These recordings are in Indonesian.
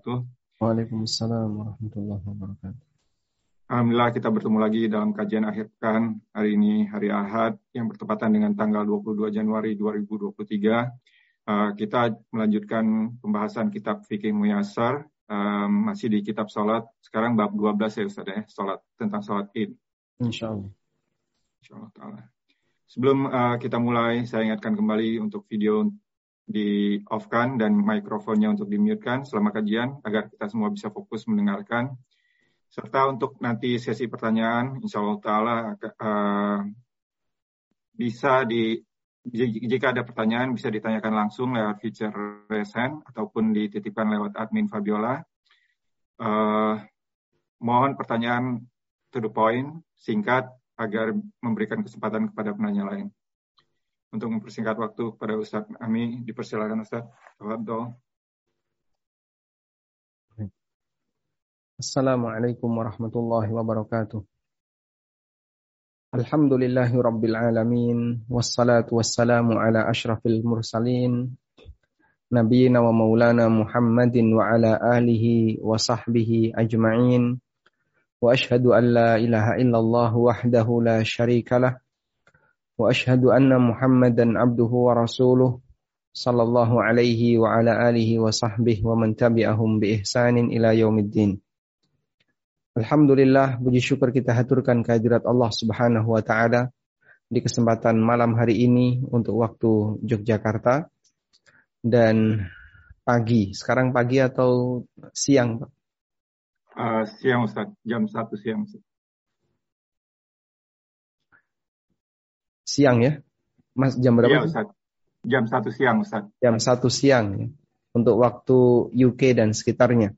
wabarakatuh. Waalaikumsalam warahmatullahi wabarakatuh. Alhamdulillah kita bertemu lagi dalam kajian akhir pekan hari ini hari Ahad yang bertepatan dengan tanggal 22 Januari 2023. Uh, kita melanjutkan pembahasan kitab Fikih Muyasar um, masih di kitab salat. Sekarang bab 12 ya Ustaz ya, salat tentang salat Id. Insyaallah. Insyaallah taala. Sebelum uh, kita mulai, saya ingatkan kembali untuk video di off-kan dan mikrofonnya untuk di-mute-kan selama kajian agar kita semua bisa fokus mendengarkan serta untuk nanti sesi pertanyaan, insya Allah Ta'ala uh, bisa di jika ada pertanyaan bisa ditanyakan langsung lewat feature resen ataupun dititipkan lewat admin Fabiola. Uh, mohon pertanyaan to the point, singkat, agar memberikan kesempatan kepada penanya lain. Untuk mempersingkat waktu kepada Ustadz Ami, dipersilakan Ustadz. Tafadol. Assalamualaikum warahmatullahi wabarakatuh. Alhamdulillahi rabbil alamin wassalatu wassalamu ala asyrafil mursalin nabiyina wa maulana Muhammadin wa ala alihi wa sahbihi ajma'in wa ashhadu an la ilaha illallah wahdahu la syarika lah abduhu wa rasuluh sallallahu alaihi wa ala alihi wa sahbihi wa man tabi'ahum bi ihsanin ila yaumiddin. Alhamdulillah, puji syukur kita haturkan kehadirat Allah Subhanahu wa taala di kesempatan malam hari ini untuk waktu Yogyakarta dan pagi. Sekarang pagi atau siang, Pak? Uh, siang Ustaz, jam 1 siang Ustaz. Siang ya? Mas jam berapa? Iya Ustaz. Jam 1 siang Ustaz. Jam 1 siang ya. Untuk waktu UK dan sekitarnya.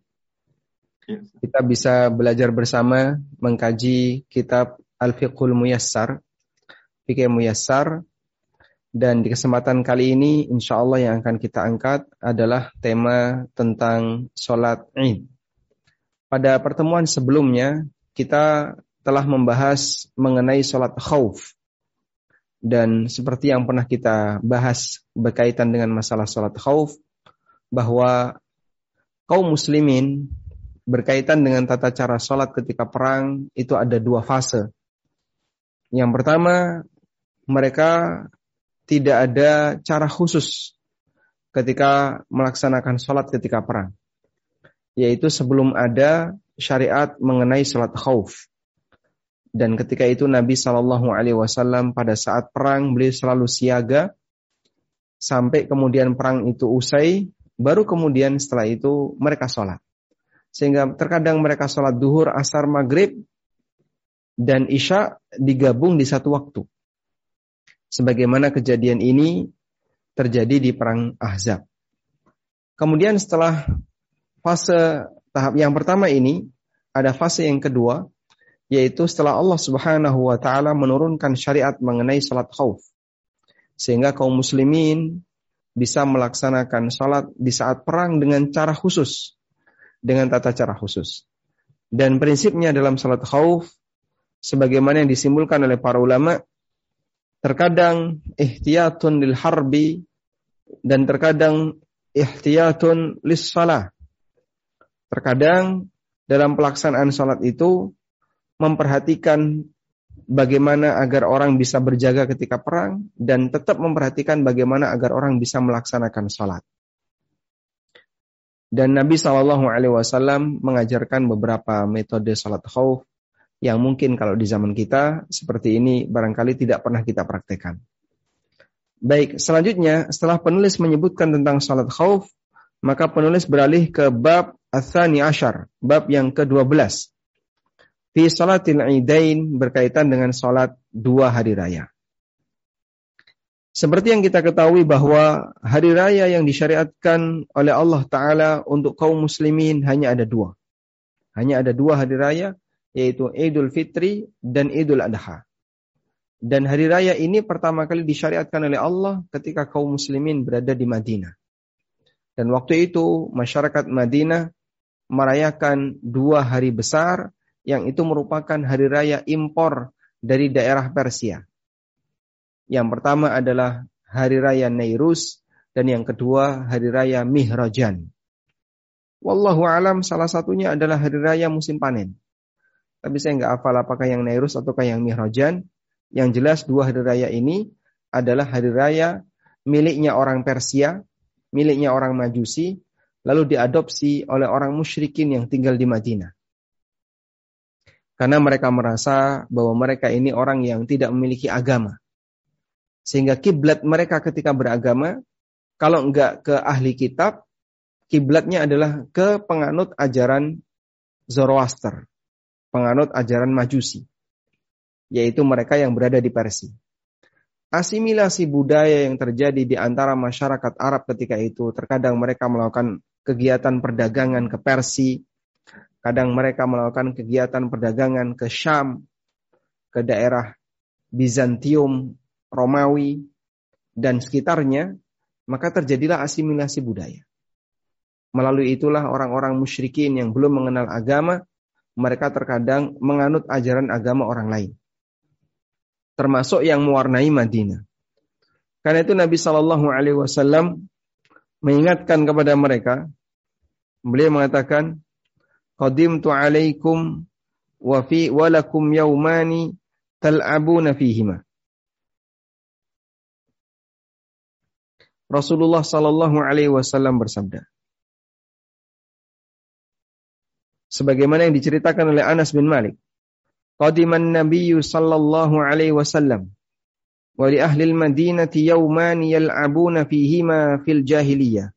Iya, kita bisa belajar bersama mengkaji kitab Al-Fiqhul Muyassar, Fikih Muyassar, dan di kesempatan kali ini insya Allah yang akan kita angkat adalah tema tentang sholat Id. Pada pertemuan sebelumnya kita telah membahas mengenai sholat khauf. Dan seperti yang pernah kita bahas berkaitan dengan masalah sholat khauf, bahwa kaum muslimin berkaitan dengan tata cara sholat ketika perang itu ada dua fase. Yang pertama, mereka tidak ada cara khusus ketika melaksanakan sholat ketika perang. Yaitu sebelum ada syariat mengenai sholat khauf. Dan ketika itu Nabi Shallallahu Alaihi Wasallam pada saat perang beliau selalu siaga sampai kemudian perang itu usai, baru kemudian setelah itu mereka sholat. Sehingga terkadang mereka sholat duhur, asar, maghrib, dan isya digabung di satu waktu. Sebagaimana kejadian ini terjadi di perang Ahzab. Kemudian setelah fase tahap yang pertama ini, ada fase yang kedua, yaitu setelah Allah Subhanahu wa taala menurunkan syariat mengenai salat khauf. Sehingga kaum muslimin bisa melaksanakan salat di saat perang dengan cara khusus dengan tata cara khusus. Dan prinsipnya dalam salat khauf sebagaimana yang disimpulkan oleh para ulama terkadang ihtiyatun lil harbi dan terkadang ihtiyatun lis salah. Terkadang dalam pelaksanaan salat itu memperhatikan bagaimana agar orang bisa berjaga ketika perang dan tetap memperhatikan bagaimana agar orang bisa melaksanakan salat. Dan Nabi Shallallahu Alaihi Wasallam mengajarkan beberapa metode salat khauf yang mungkin kalau di zaman kita seperti ini barangkali tidak pernah kita praktekkan. Baik, selanjutnya setelah penulis menyebutkan tentang salat khauf, maka penulis beralih ke bab Athani Ashar, bab yang ke-12. Fi salatil idain berkaitan dengan salat dua hari raya. Seperti yang kita ketahui bahwa hari raya yang disyariatkan oleh Allah Ta'ala untuk kaum muslimin hanya ada dua. Hanya ada dua hari raya, yaitu Idul Fitri dan Idul Adha. Dan hari raya ini pertama kali disyariatkan oleh Allah ketika kaum muslimin berada di Madinah. Dan waktu itu masyarakat Madinah merayakan dua hari besar yang itu merupakan hari raya impor dari daerah Persia. Yang pertama adalah hari raya Nairus dan yang kedua hari raya Mihrajan. Wallahu alam salah satunya adalah hari raya musim panen. Tapi saya nggak hafal apakah yang Nairus ataukah yang Mihrajan. Yang jelas dua hari raya ini adalah hari raya miliknya orang Persia, miliknya orang Majusi, lalu diadopsi oleh orang musyrikin yang tinggal di Madinah. Karena mereka merasa bahwa mereka ini orang yang tidak memiliki agama. Sehingga kiblat mereka ketika beragama, kalau enggak ke ahli kitab, kiblatnya adalah ke penganut ajaran Zoroaster, penganut ajaran Majusi, yaitu mereka yang berada di Persia. Asimilasi budaya yang terjadi di antara masyarakat Arab ketika itu, terkadang mereka melakukan kegiatan perdagangan ke Persia, kadang mereka melakukan kegiatan perdagangan ke Syam, ke daerah Bizantium, Romawi, dan sekitarnya, maka terjadilah asimilasi budaya. Melalui itulah orang-orang musyrikin yang belum mengenal agama, mereka terkadang menganut ajaran agama orang lain. Termasuk yang mewarnai Madinah. Karena itu Nabi Shallallahu Alaihi Wasallam mengingatkan kepada mereka, beliau mengatakan, "Qadimtu alaikum wa fi walakum yaumani tal'abuna fihima." Rasulullah Sallallahu Alaihi Wasallam bersabda, sebagaimana yang diceritakan oleh Anas bin Malik, qadiman Nabiyyu sallallahu alaihi wasallam wa li ahli al-Madinati yawman yal'abuna fihima fil jahiliyah.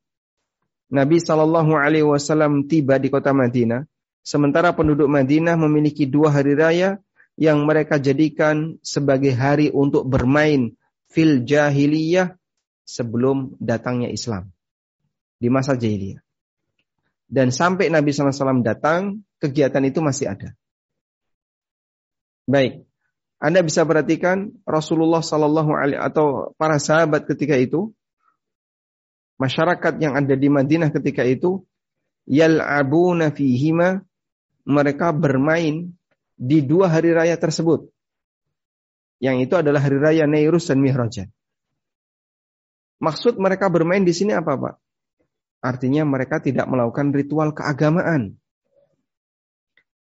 Nabi sallallahu alaihi wasallam tiba di kota Madinah, sementara penduduk Madinah memiliki dua hari raya yang mereka jadikan sebagai hari untuk bermain fil jahiliyah sebelum datangnya Islam di masa jahiliyah. Dan sampai Nabi SAW datang, kegiatan itu masih ada. Baik, Anda bisa perhatikan Rasulullah Sallallahu Alaihi atau para sahabat ketika itu, masyarakat yang ada di Madinah ketika itu, yal'abuna fihima, mereka bermain di dua hari raya tersebut. Yang itu adalah hari raya Nairus dan Mihrajan. Maksud mereka bermain di sini apa, Pak? Artinya mereka tidak melakukan ritual keagamaan.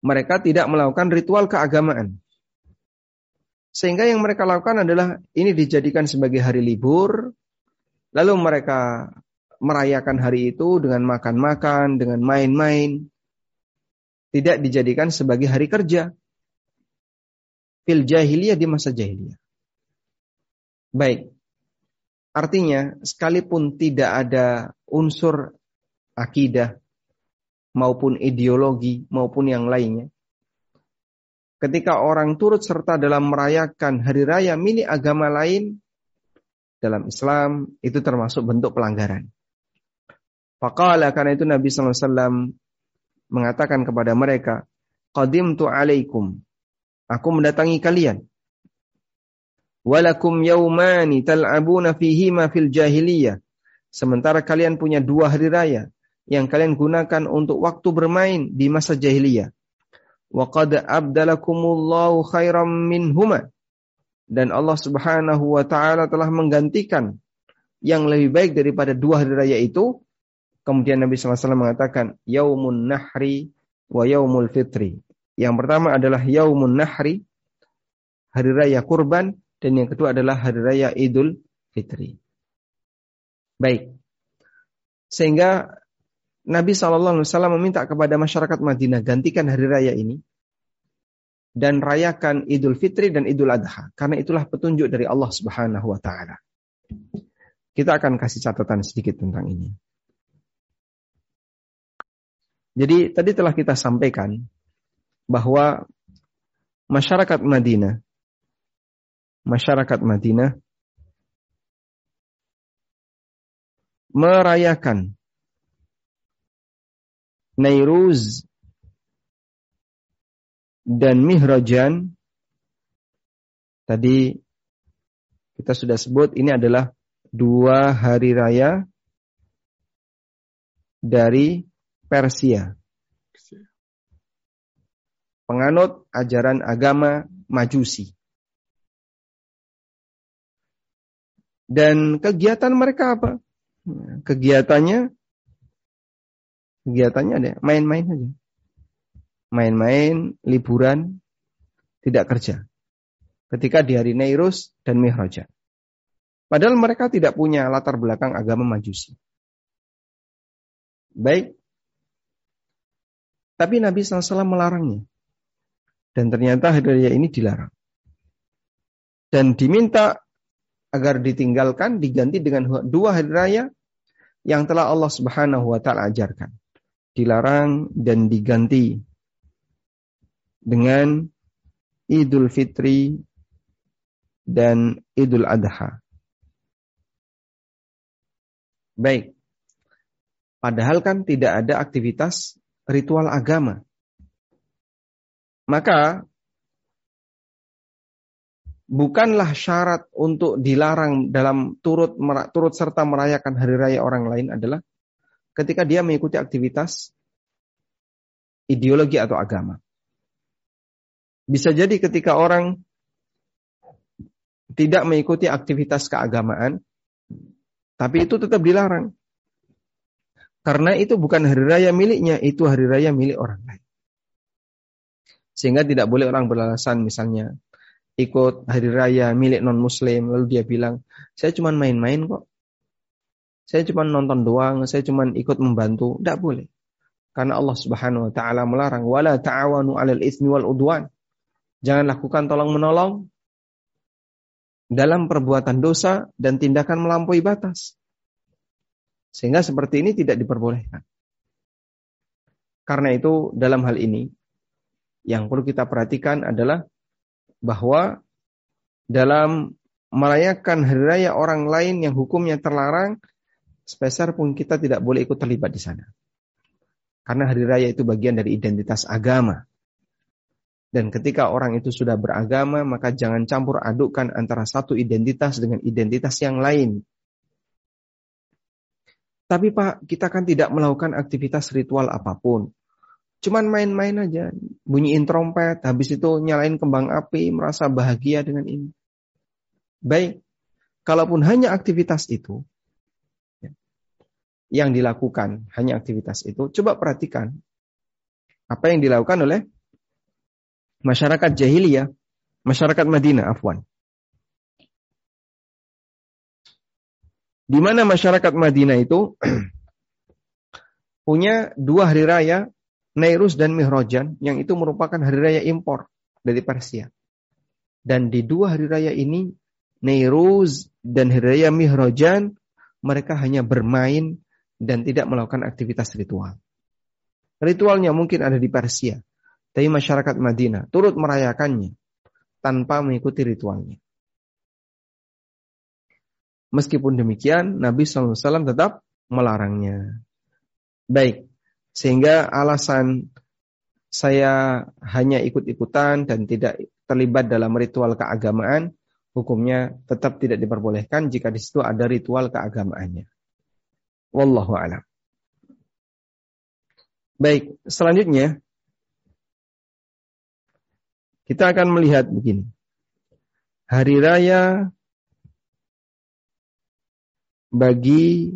Mereka tidak melakukan ritual keagamaan. Sehingga yang mereka lakukan adalah ini dijadikan sebagai hari libur, lalu mereka merayakan hari itu dengan makan-makan, dengan main-main, tidak dijadikan sebagai hari kerja. Fil jahiliyah di masa jahiliyah. Baik, Artinya, sekalipun tidak ada unsur akidah maupun ideologi maupun yang lainnya, ketika orang turut serta dalam merayakan hari raya milik agama lain dalam Islam itu termasuk bentuk pelanggaran. Faqala karena itu Nabi SAW mengatakan kepada mereka, Qadimtu alaikum. Aku mendatangi kalian. Walakum yaumani tal'abuna fihima fil jahiliyah. Sementara kalian punya dua hari raya yang kalian gunakan untuk waktu bermain di masa jahiliyah. Wa qad abdalakumullahu khairam minhuma. Dan Allah Subhanahu wa taala telah menggantikan yang lebih baik daripada dua hari raya itu. Kemudian Nabi SAW mengatakan, Yaumun Nahri wa Yaumul Fitri. Yang pertama adalah Yaumun Nahri, hari raya kurban, dan yang kedua adalah hari raya Idul Fitri. Baik. Sehingga Nabi SAW meminta kepada masyarakat Madinah gantikan hari raya ini dan rayakan Idul Fitri dan Idul Adha karena itulah petunjuk dari Allah Subhanahu wa taala. Kita akan kasih catatan sedikit tentang ini. Jadi tadi telah kita sampaikan bahwa masyarakat Madinah masyarakat Madinah merayakan Nairuz dan Mihrajan. Tadi kita sudah sebut ini adalah dua hari raya dari Persia. Penganut ajaran agama Majusi. Dan kegiatan mereka apa? Kegiatannya Kegiatannya ada main-main saja. Main-main, liburan, tidak kerja. Ketika di hari Nairus dan Mihraja. Padahal mereka tidak punya latar belakang agama majusi. Baik. Tapi Nabi SAW melarangnya. Dan ternyata hari raya ini dilarang. Dan diminta agar ditinggalkan diganti dengan dua hari raya yang telah Allah Subhanahu wa taala ajarkan. Dilarang dan diganti dengan Idul Fitri dan Idul Adha. Baik. Padahal kan tidak ada aktivitas ritual agama. Maka bukanlah syarat untuk dilarang dalam turut turut serta merayakan hari raya orang lain adalah ketika dia mengikuti aktivitas ideologi atau agama. Bisa jadi ketika orang tidak mengikuti aktivitas keagamaan, tapi itu tetap dilarang. Karena itu bukan hari raya miliknya, itu hari raya milik orang lain. Sehingga tidak boleh orang beralasan misalnya ikut hari raya milik non muslim lalu dia bilang, "Saya cuma main-main kok. Saya cuma nonton doang, saya cuma ikut membantu." Tidak boleh. Karena Allah Subhanahu wa taala melarang, "Wala ta'awanu 'alal itsmi wal udwan." Jangan lakukan tolong-menolong dalam perbuatan dosa dan tindakan melampaui batas. Sehingga seperti ini tidak diperbolehkan. Karena itu dalam hal ini yang perlu kita perhatikan adalah bahwa dalam merayakan hari raya orang lain yang hukumnya terlarang, sebesar pun kita tidak boleh ikut terlibat di sana. Karena hari raya itu bagian dari identitas agama. Dan ketika orang itu sudah beragama, maka jangan campur adukkan antara satu identitas dengan identitas yang lain. Tapi Pak, kita kan tidak melakukan aktivitas ritual apa pun. Cuman main-main aja, bunyiin trompet, habis itu nyalain kembang api, merasa bahagia dengan ini. Baik, kalaupun hanya aktivitas itu, ya, yang dilakukan hanya aktivitas itu, coba perhatikan apa yang dilakukan oleh masyarakat jahiliyah, masyarakat Madinah, afwan. Di mana masyarakat Madinah itu punya dua hari raya, Nairus dan Mihrojan, yang itu merupakan hari raya impor dari Persia. Dan di dua hari raya ini, Nairus dan hari raya Mihrojan, mereka hanya bermain dan tidak melakukan aktivitas ritual. Ritualnya mungkin ada di Persia, tapi masyarakat Madinah turut merayakannya tanpa mengikuti ritualnya. Meskipun demikian, Nabi SAW tetap melarangnya. Baik, sehingga alasan saya hanya ikut-ikutan dan tidak terlibat dalam ritual keagamaan, hukumnya tetap tidak diperbolehkan jika di situ ada ritual keagamaannya. Wallahu a'lam. Baik, selanjutnya kita akan melihat begini. Hari raya bagi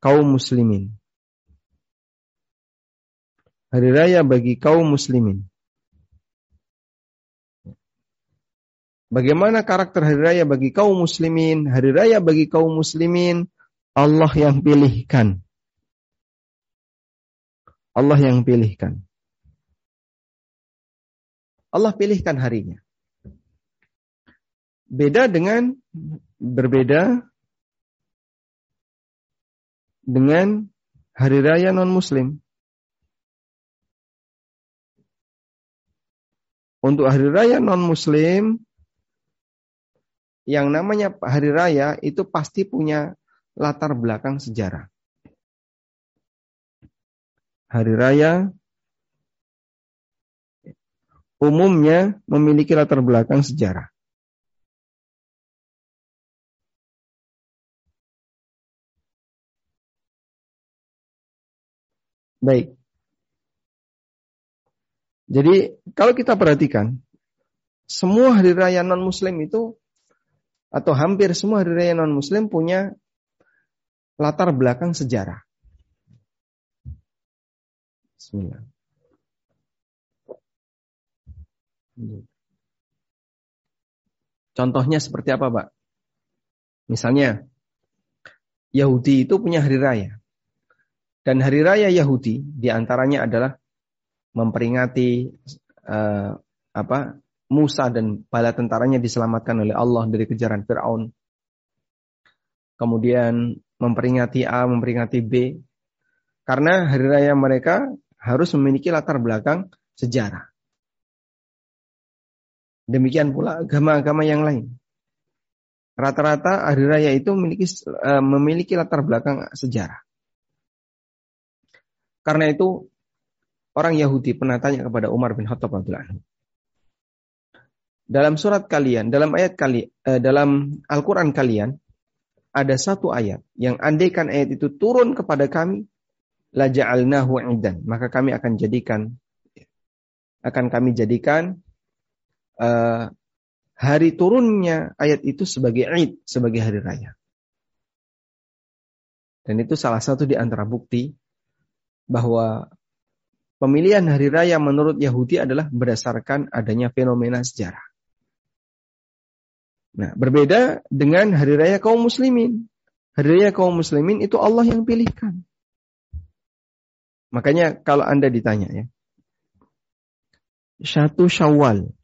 kaum muslimin. Hari raya bagi kaum muslimin. Bagaimana karakter hari raya bagi kaum muslimin? Hari raya bagi kaum muslimin Allah yang pilihkan. Allah yang pilihkan. Allah pilihkan harinya. Beda dengan berbeda dengan hari raya non-muslim. Untuk hari raya non-muslim, yang namanya hari raya itu pasti punya latar belakang sejarah. Hari raya umumnya memiliki latar belakang sejarah. Baik. Jadi kalau kita perhatikan, semua hari raya non-muslim itu, atau hampir semua hari raya non-muslim punya latar belakang sejarah. Bismillah. Contohnya seperti apa, Pak? Misalnya, Yahudi itu punya hari raya. Dan hari raya Yahudi di antaranya adalah memperingati uh, apa Musa dan bala tentaranya diselamatkan oleh Allah dari kejaran Fir'aun. Kemudian memperingati A, memperingati B. Karena hari raya mereka harus memiliki latar belakang sejarah. Demikian pula agama-agama yang lain. Rata-rata hari raya itu memiliki uh, memiliki latar belakang sejarah. Karena itu orang Yahudi pernah tanya kepada Umar bin Khattab radhiyallahu Dalam surat kalian, dalam ayat kali, eh, dalam Al-Quran kalian, ada satu ayat yang andaikan ayat itu turun kepada kami, la ja'alnahu idan, maka kami akan jadikan akan kami jadikan uh, hari turunnya ayat itu sebagai Id, sebagai hari raya. Dan itu salah satu di antara bukti bahwa pemilihan hari raya menurut Yahudi adalah berdasarkan adanya fenomena sejarah. Nah, berbeda dengan hari raya kaum muslimin. Hari raya kaum muslimin itu Allah yang pilihkan. Makanya kalau Anda ditanya ya, satu syawal,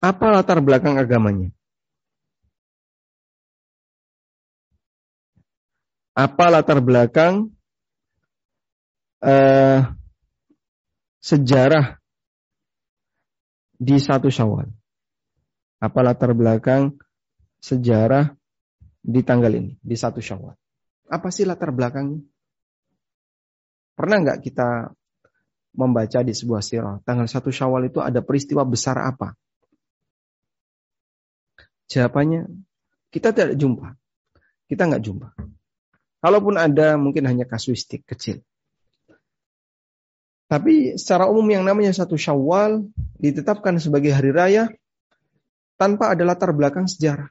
apa latar belakang agamanya? Apa latar belakang uh, sejarah di satu syawal. Apa latar belakang sejarah di tanggal ini, di satu syawal. Apa sih latar belakangnya? Pernah nggak kita membaca di sebuah sirah, tanggal satu syawal itu ada peristiwa besar apa? Jawabannya, kita tidak jumpa. Kita nggak jumpa. Kalaupun ada, mungkin hanya kasuistik kecil. Tapi secara umum yang namanya satu syawal ditetapkan sebagai hari raya tanpa ada latar belakang sejarah.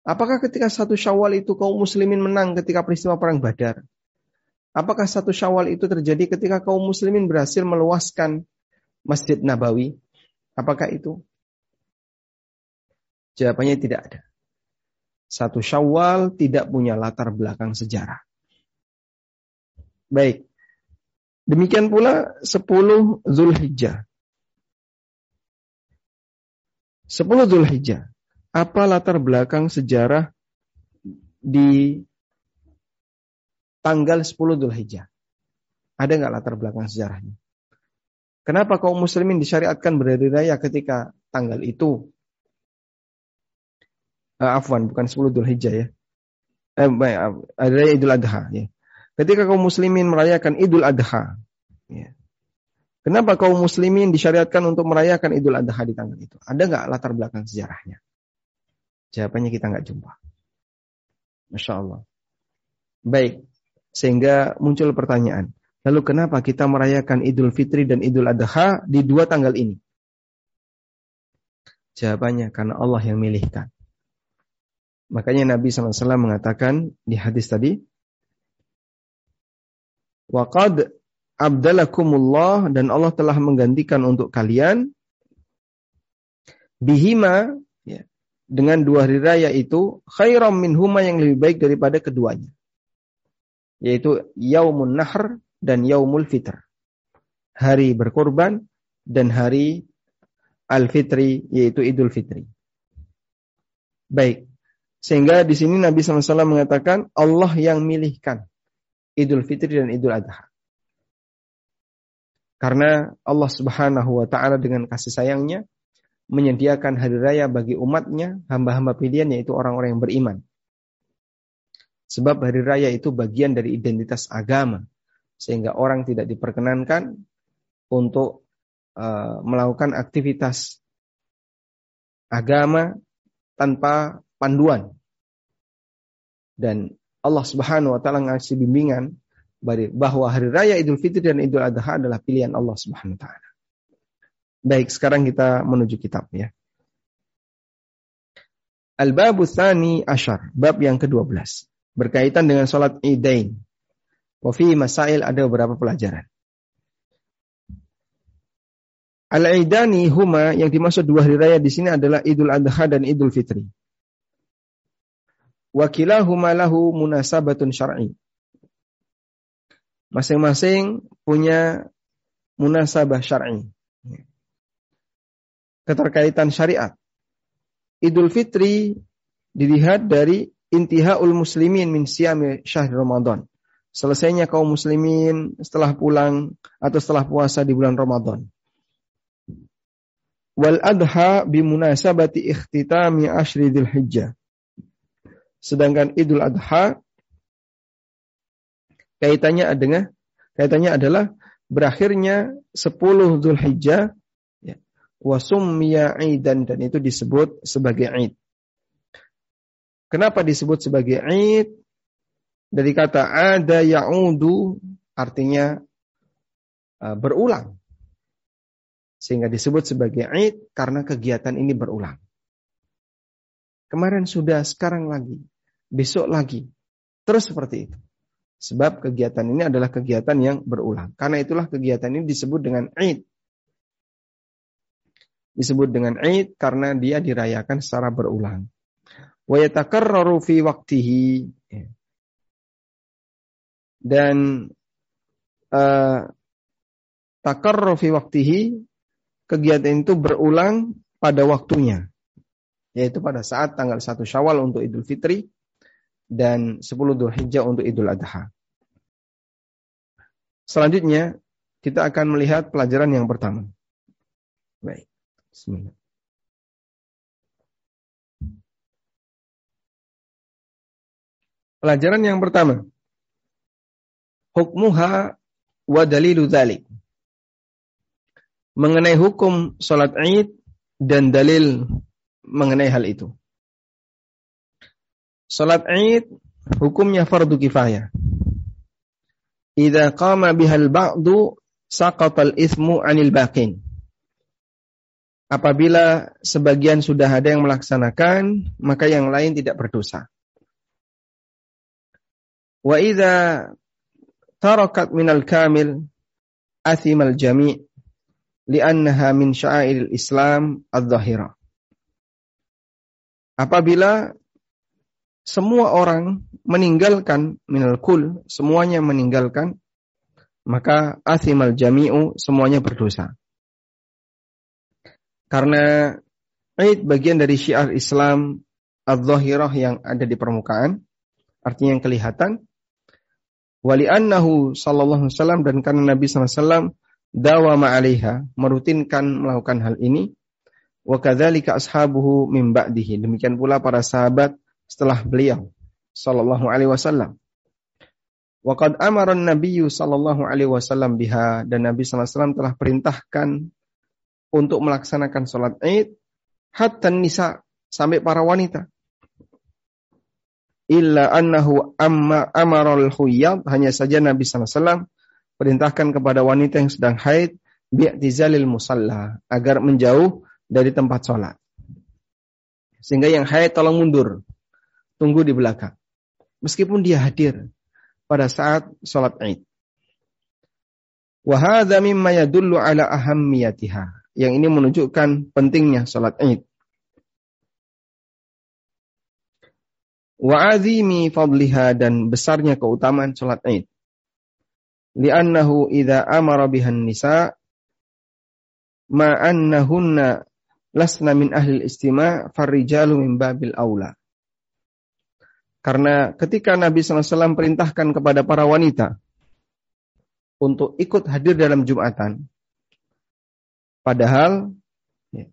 Apakah ketika satu syawal itu kaum muslimin menang ketika peristiwa perang badar? Apakah satu syawal itu terjadi ketika kaum muslimin berhasil meluaskan Masjid Nabawi? Apakah itu? Jawabannya tidak ada. Satu syawal tidak punya latar belakang sejarah. Baik, Demikian pula 10 Zulhijjah. 10 Zulhijjah. Apa latar belakang sejarah di tanggal 10 Zulhijjah? Ada nggak latar belakang sejarahnya? Kenapa kaum muslimin disyariatkan berhari raya ketika tanggal itu? Uh, afwan, bukan 10 Zulhijjah ya. Eh, hari raya Idul Adha ya. Ketika kaum muslimin merayakan Idul Adha. Ya. Kenapa kaum muslimin disyariatkan untuk merayakan Idul Adha di tanggal itu? Ada nggak latar belakang sejarahnya? Jawabannya kita nggak jumpa. Masya Allah. Baik, sehingga muncul pertanyaan. Lalu kenapa kita merayakan Idul Fitri dan Idul Adha di dua tanggal ini? Jawabannya karena Allah yang milihkan. Makanya Nabi SAW mengatakan di hadis tadi, Waqad abdalakumullah dan Allah telah menggantikan untuk kalian bihima ya, dengan dua hari raya itu khairam minhuma yang lebih baik daripada keduanya. Yaitu yaumun nahr dan yaumul fitr. Hari berkorban dan hari al-fitri yaitu idul fitri. Baik. Sehingga di sini Nabi SAW mengatakan Allah yang milihkan Idul Fitri dan Idul Adha. Karena Allah Subhanahu wa taala dengan kasih sayangnya menyediakan hari raya bagi umatnya, hamba-hamba pilihan yaitu orang-orang yang beriman. Sebab hari raya itu bagian dari identitas agama, sehingga orang tidak diperkenankan untuk uh, melakukan aktivitas agama tanpa panduan. Dan Allah Subhanahu wa taala ngasih bimbingan bahwa hari raya Idul Fitri dan Idul Adha adalah pilihan Allah Subhanahu wa taala. Baik, sekarang kita menuju kitab ya. Al-babu tsani asyar, bab yang ke-12, berkaitan dengan salat Idain. Wafi masail ada beberapa pelajaran. Al-Aidani huma yang dimaksud dua hari raya di sini adalah Idul Adha dan Idul Fitri. Wakilahuma lahu munasabatun syar'i. Masing-masing punya munasabah syar'i. Keterkaitan syariat. Idul Fitri dilihat dari intihaul muslimin min siyami syahr Ramadan. Selesainya kaum muslimin setelah pulang atau setelah puasa di bulan Ramadan wal adha bimunasabati ikhtitami ashri dzul hijjah. Sedangkan Idul Adha kaitannya dengan kaitannya adalah berakhirnya 10 Zulhijjah ya, wa summiya aidan dan itu disebut sebagai Id. Kenapa disebut sebagai Id? Dari kata ada ya'udu artinya uh, berulang. Sehingga disebut sebagai Id karena kegiatan ini berulang. Kemarin sudah, sekarang lagi, besok lagi. Terus seperti itu. Sebab kegiatan ini adalah kegiatan yang berulang. Karena itulah kegiatan ini disebut dengan Id. Disebut dengan Id karena dia dirayakan secara berulang. Wa waktihi. Dan uh, takarraru fi waktihi kegiatan itu berulang pada waktunya. Yaitu pada saat tanggal 1 Syawal untuk Idul Fitri dan 10 Dhul Hijjah untuk Idul Adha. Selanjutnya kita akan melihat pelajaran yang pertama. Baik. Bismillah. Pelajaran yang pertama. Hukmuha wa dalilu dzalik mengenai hukum sholat id dan dalil mengenai hal itu. Sholat id hukumnya fardu kifayah. Idza qama bihal ba'du saqatal ismu anil baqin. Apabila sebagian sudah ada yang melaksanakan, maka yang lain tidak berdosa. Wa idza tarakat minal kamil athimal jami' li'annaha min sya'airil Islam adz-dhahirah. Apabila semua orang meninggalkan minal kul, semuanya meninggalkan, maka asimal jami'u semuanya berdosa. Karena Id bagian dari syiar Islam adz-dhahirah yang ada di permukaan, artinya yang kelihatan. Wali annahu sallallahu alaihi wasallam dan karena Nabi sallallahu alaihi wasallam 'alaiha, merutinkan melakukan hal ini. Wa kadzalika ashabuhu min ba'dihi. Demikian pula para sahabat setelah beliau sallallahu alaihi wasallam. Wa qad amara an-nabiy sallallahu alaihi wasallam biha dan Nabi sallallahu alaihi wasallam telah perintahkan untuk melaksanakan salat Id hatta nisa sampai para wanita. Illa annahu amma amara al-huyyad hanya saja Nabi sallallahu alaihi wasallam perintahkan kepada wanita yang sedang haid bi'tizalil musalla agar menjauh dari tempat sholat. Sehingga yang haid tolong mundur, tunggu di belakang. Meskipun dia hadir pada saat sholat id. Wahada mimma yadullu ala ahammiyatiha. Yang ini menunjukkan pentingnya sholat id. Wa fadliha dan besarnya keutamaan sholat id li'annahu idza amara bihan nisa ma annahunna lasna min ahli istima' farrijalu min babil aula. Karena ketika Nabi SAW perintahkan kepada para wanita untuk ikut hadir dalam Jumatan, padahal ya,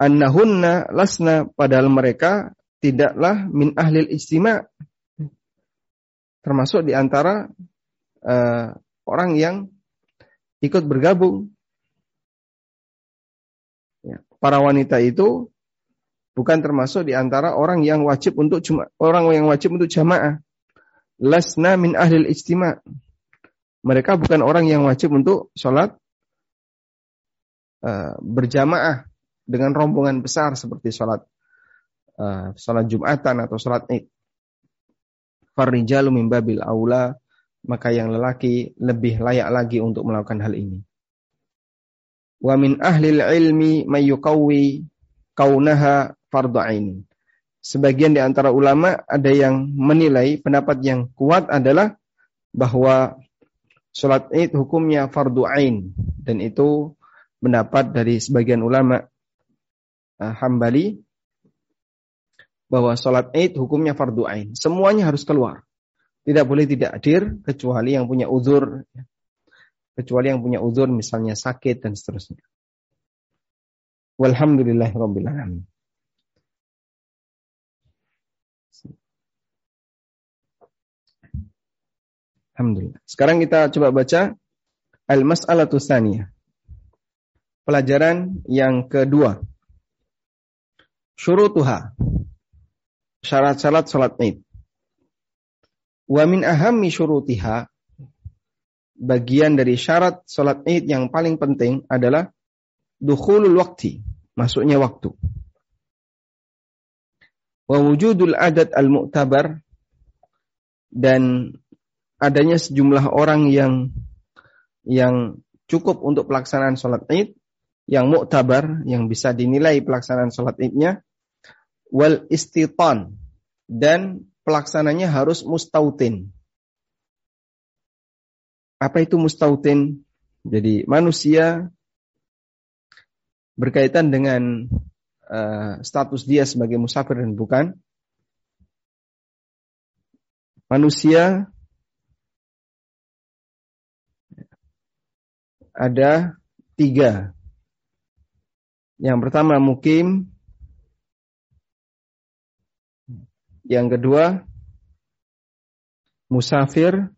annahunna lasna padahal mereka tidaklah min ahli istima' termasuk di antara uh, orang yang ikut bergabung. Ya, para wanita itu bukan termasuk di antara orang yang wajib untuk cuma orang yang wajib untuk jamaah. Lasna min ahlil istima. Mereka bukan orang yang wajib untuk sholat uh, berjamaah dengan rombongan besar seperti sholat uh, sholat jumatan atau sholat id. Farrijalu min babil aula maka yang lelaki lebih layak lagi untuk melakukan hal ini. Wa min ahli ilmi may yuqawwi kaunaha fardhu ain. Sebagian di antara ulama ada yang menilai pendapat yang kuat adalah bahwa sholat id hukumnya fardu ain dan itu pendapat dari sebagian ulama uh, Hambali bahwa sholat id hukumnya fardu ain. Semuanya harus keluar. Tidak boleh tidak hadir kecuali yang punya uzur. Kecuali yang punya uzur misalnya sakit dan seterusnya. Walhamdulillahirabbil. Alhamdulillah. Sekarang kita coba baca Al-Mas'alatu Tsaniyah. Pelajaran yang kedua. Syurutuha. Syarat-syarat salat Id. Wa min ahammi syurutiha bagian dari syarat salat Id yang paling penting adalah dukhulul waqti, masuknya waktu. Wa wujudul adat al-mu'tabar dan adanya sejumlah orang yang yang cukup untuk pelaksanaan sholat id, yang mu'tabar, yang bisa dinilai pelaksanaan sholat idnya, wal istitan, dan pelaksananya harus mustautin. Apa itu mustautin? Jadi manusia berkaitan dengan uh, status dia sebagai musafir dan bukan. Manusia ada tiga. Yang pertama mukim, Yang kedua, musafir.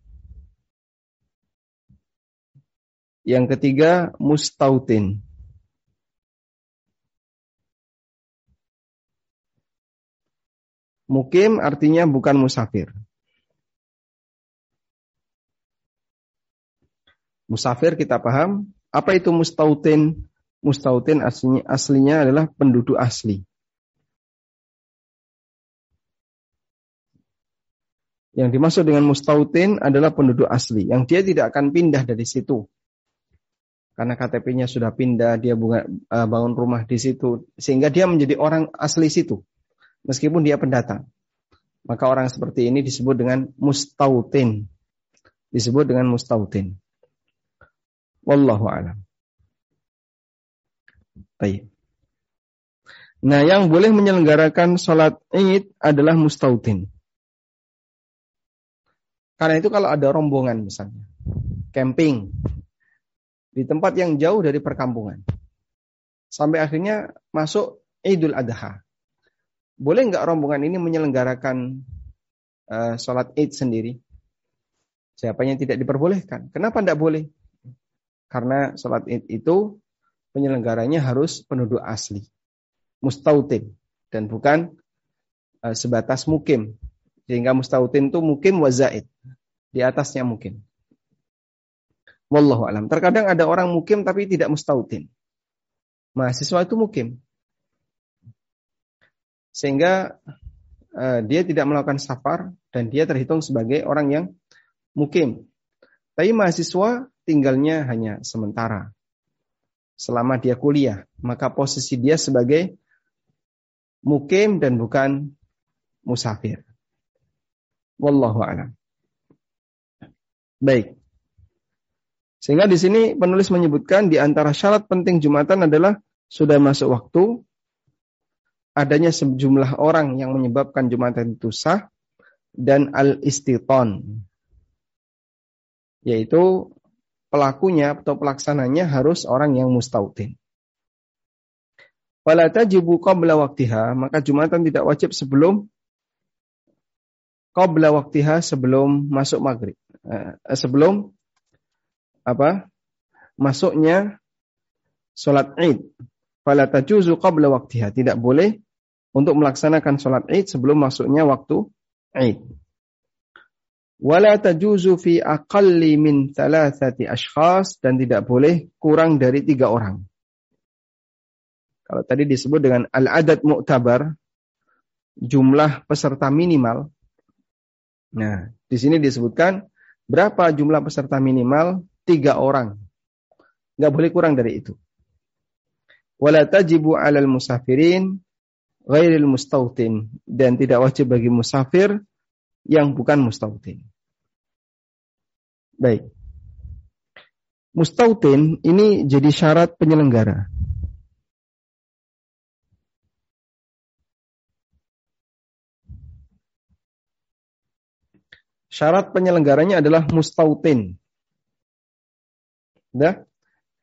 Yang ketiga, mustautin. Mukim artinya bukan musafir. Musafir kita paham. Apa itu mustautin? Mustautin aslinya, aslinya adalah penduduk asli. Yang dimaksud dengan mustautin adalah penduduk asli, yang dia tidak akan pindah dari situ. Karena KTP-nya sudah pindah, dia bunga, uh, bangun rumah di situ, sehingga dia menjadi orang asli situ, meskipun dia pendatang. Maka orang seperti ini disebut dengan mustautin. Disebut dengan mustautin. Wallahu a'lam. Baik. Nah, yang boleh menyelenggarakan sholat id adalah mustautin. Karena itu kalau ada rombongan misalnya, camping di tempat yang jauh dari perkampungan, sampai akhirnya masuk Idul Adha. Boleh nggak rombongan ini menyelenggarakan uh, sholat Id sendiri? Siapa yang tidak diperbolehkan? Kenapa tidak boleh? Karena sholat Id itu penyelenggaranya harus penduduk asli, mustautin, dan bukan uh, sebatas mukim sehingga mustautin itu mungkin wazaid. Di atasnya mungkin. Wallahu alam. Terkadang ada orang mukim tapi tidak mustautin. Mahasiswa itu mukim. Sehingga uh, dia tidak melakukan safar dan dia terhitung sebagai orang yang mukim. Tapi mahasiswa tinggalnya hanya sementara. Selama dia kuliah, maka posisi dia sebagai mukim dan bukan musafir. Wallahu a'lam. Baik. Sehingga di sini penulis menyebutkan di antara syarat penting Jumatan adalah sudah masuk waktu, adanya sejumlah orang yang menyebabkan Jumatan itu sah, dan al-istiton. Yaitu pelakunya atau pelaksananya harus orang yang mustautin. Fala tajibu qabla waktiha, maka Jumatan tidak wajib sebelum qabla waktiha sebelum masuk maghrib. Eh, sebelum apa? Masuknya sholat id. Fala tajuzu qabla waktiha. Tidak boleh untuk melaksanakan sholat id sebelum masuknya waktu id. Wala tajuzu fi aqalli min thalathati ashkhas dan tidak boleh kurang dari tiga orang. Kalau tadi disebut dengan al-adad mu'tabar, jumlah peserta minimal, Nah, di sini disebutkan Berapa jumlah peserta minimal? Tiga orang. Nggak boleh kurang dari itu. Wala tajibu alal musafirin ghairil mustautin. Dan tidak wajib bagi musafir yang bukan mustautin. Baik. Mustautin ini jadi syarat penyelenggara. Syarat penyelenggaranya adalah mustautin.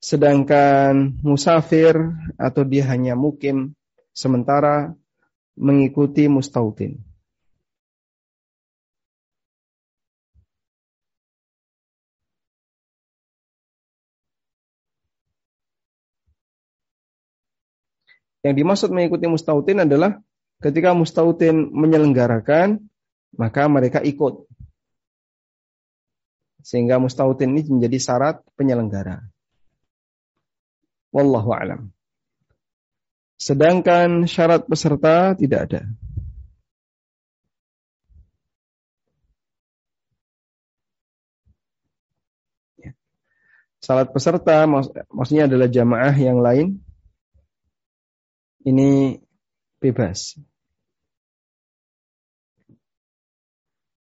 Sedangkan musafir atau dia hanya mukim sementara mengikuti mustautin. Yang dimaksud mengikuti mustautin adalah ketika mustautin menyelenggarakan, maka mereka ikut. Sehingga mustautin ini menjadi syarat penyelenggara. Wallahu alam. Sedangkan syarat peserta tidak ada. Ya. Syarat peserta maksudnya adalah jamaah yang lain. Ini bebas.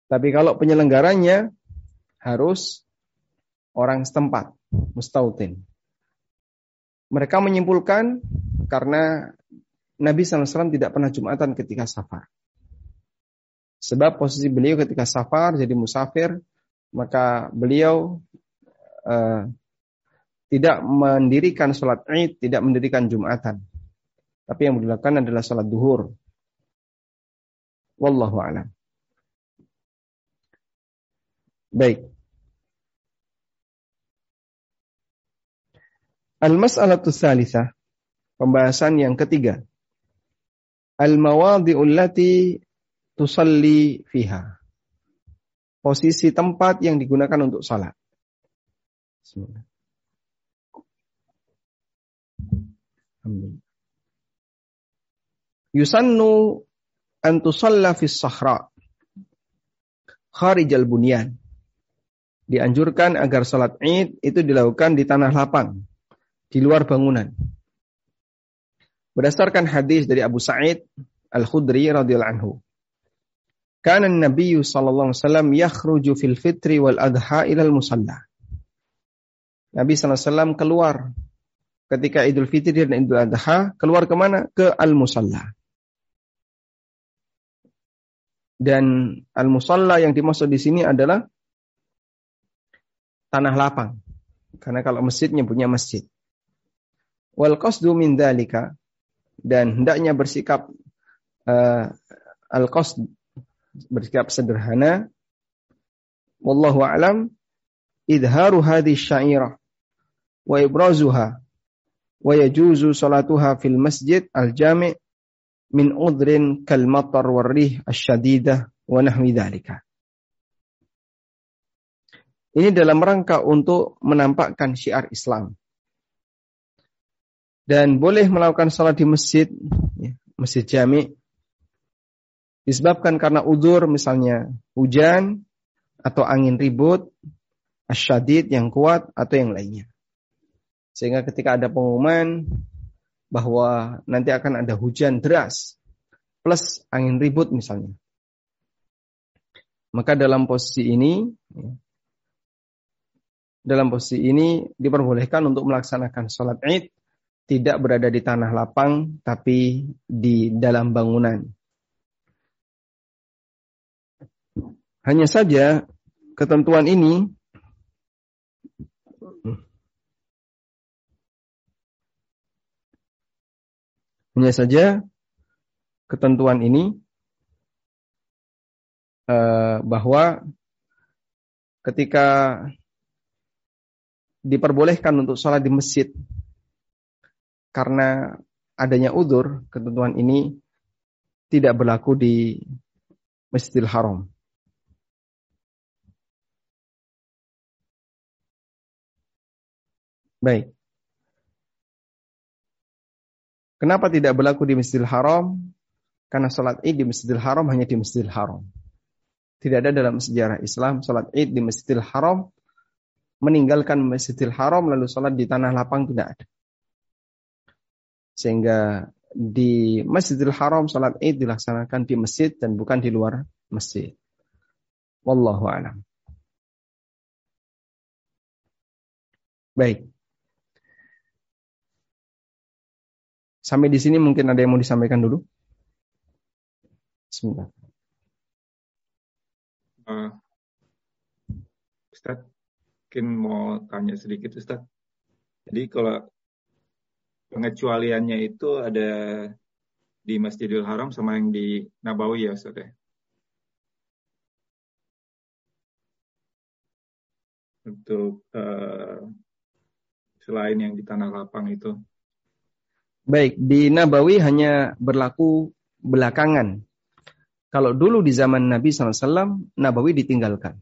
Tapi kalau penyelenggaranya harus orang setempat, mustautin. Mereka menyimpulkan karena Nabi SAW tidak pernah Jumatan ketika safar. Sebab posisi beliau ketika safar jadi musafir, maka beliau uh, tidak mendirikan sholat id, tidak mendirikan Jumatan. Tapi yang dilakukan adalah sholat duhur. Wallahu a'lam. Baik. Al-mas'alatu tsalitsah. Pembahasan yang ketiga. Al-mawadhi'ul lati tusalli fiha. Posisi tempat yang digunakan untuk salat. Bismillah. Yusannu an tusalla fi sahra kharij al-bunyan dianjurkan agar salat Id itu dilakukan di tanah lapang, di luar bangunan. Berdasarkan hadis dari Abu Sa'id Al-Khudri radhiyallahu anhu. Kana Nabi sallallahu alaihi wasallam yakhruju fil fitri wal adha ila al musalla. Nabi sallallahu alaihi wasallam keluar ketika Idul Fitri dan Idul Adha keluar ke mana? Ke al musalla. Dan al musalla yang dimaksud di sini adalah tanah lapang. Karena kalau masjidnya punya masjid. Wal qasdu min dalika dan hendaknya bersikap uh, al qasd bersikap sederhana. Wallahu a'lam idharu hadhi syairah wa ibrazuha wa yajuzu salatuha fil masjid al jami' min udrin kal matar warrih asyadidah wa nahwi dhalika. Ini dalam rangka untuk menampakkan syiar Islam. Dan boleh melakukan salat di masjid, ya, masjid jami, disebabkan karena udur misalnya hujan atau angin ribut, asyadid yang kuat atau yang lainnya. Sehingga ketika ada pengumuman bahwa nanti akan ada hujan deras plus angin ribut misalnya. Maka dalam posisi ini ya, dalam posisi ini diperbolehkan untuk melaksanakan sholat id tidak berada di tanah lapang tapi di dalam bangunan. Hanya saja ketentuan ini hanya saja ketentuan ini uh, bahwa ketika diperbolehkan untuk sholat di masjid karena adanya udur, ketentuan ini tidak berlaku di Masjidil Haram. Baik. Kenapa tidak berlaku di Masjidil Haram? Karena sholat id di Masjidil Haram hanya di Masjidil Haram. Tidak ada dalam sejarah Islam sholat id di Masjidil Haram meninggalkan Masjidil Haram lalu sholat di tanah lapang tidak ada. Sehingga di Masjidil Haram sholat id dilaksanakan di masjid dan bukan di luar masjid. Wallahu a'lam. Baik. Sampai di sini mungkin ada yang mau disampaikan dulu. Sebentar. Uh, Ustaz, mungkin mau tanya sedikit Ustaz. Jadi kalau pengecualiannya itu ada di Masjidil Haram sama yang di Nabawi ya Ustaz ya? Untuk uh, selain yang di Tanah Lapang itu. Baik, di Nabawi hanya berlaku belakangan. Kalau dulu di zaman Nabi SAW, Nabawi ditinggalkan.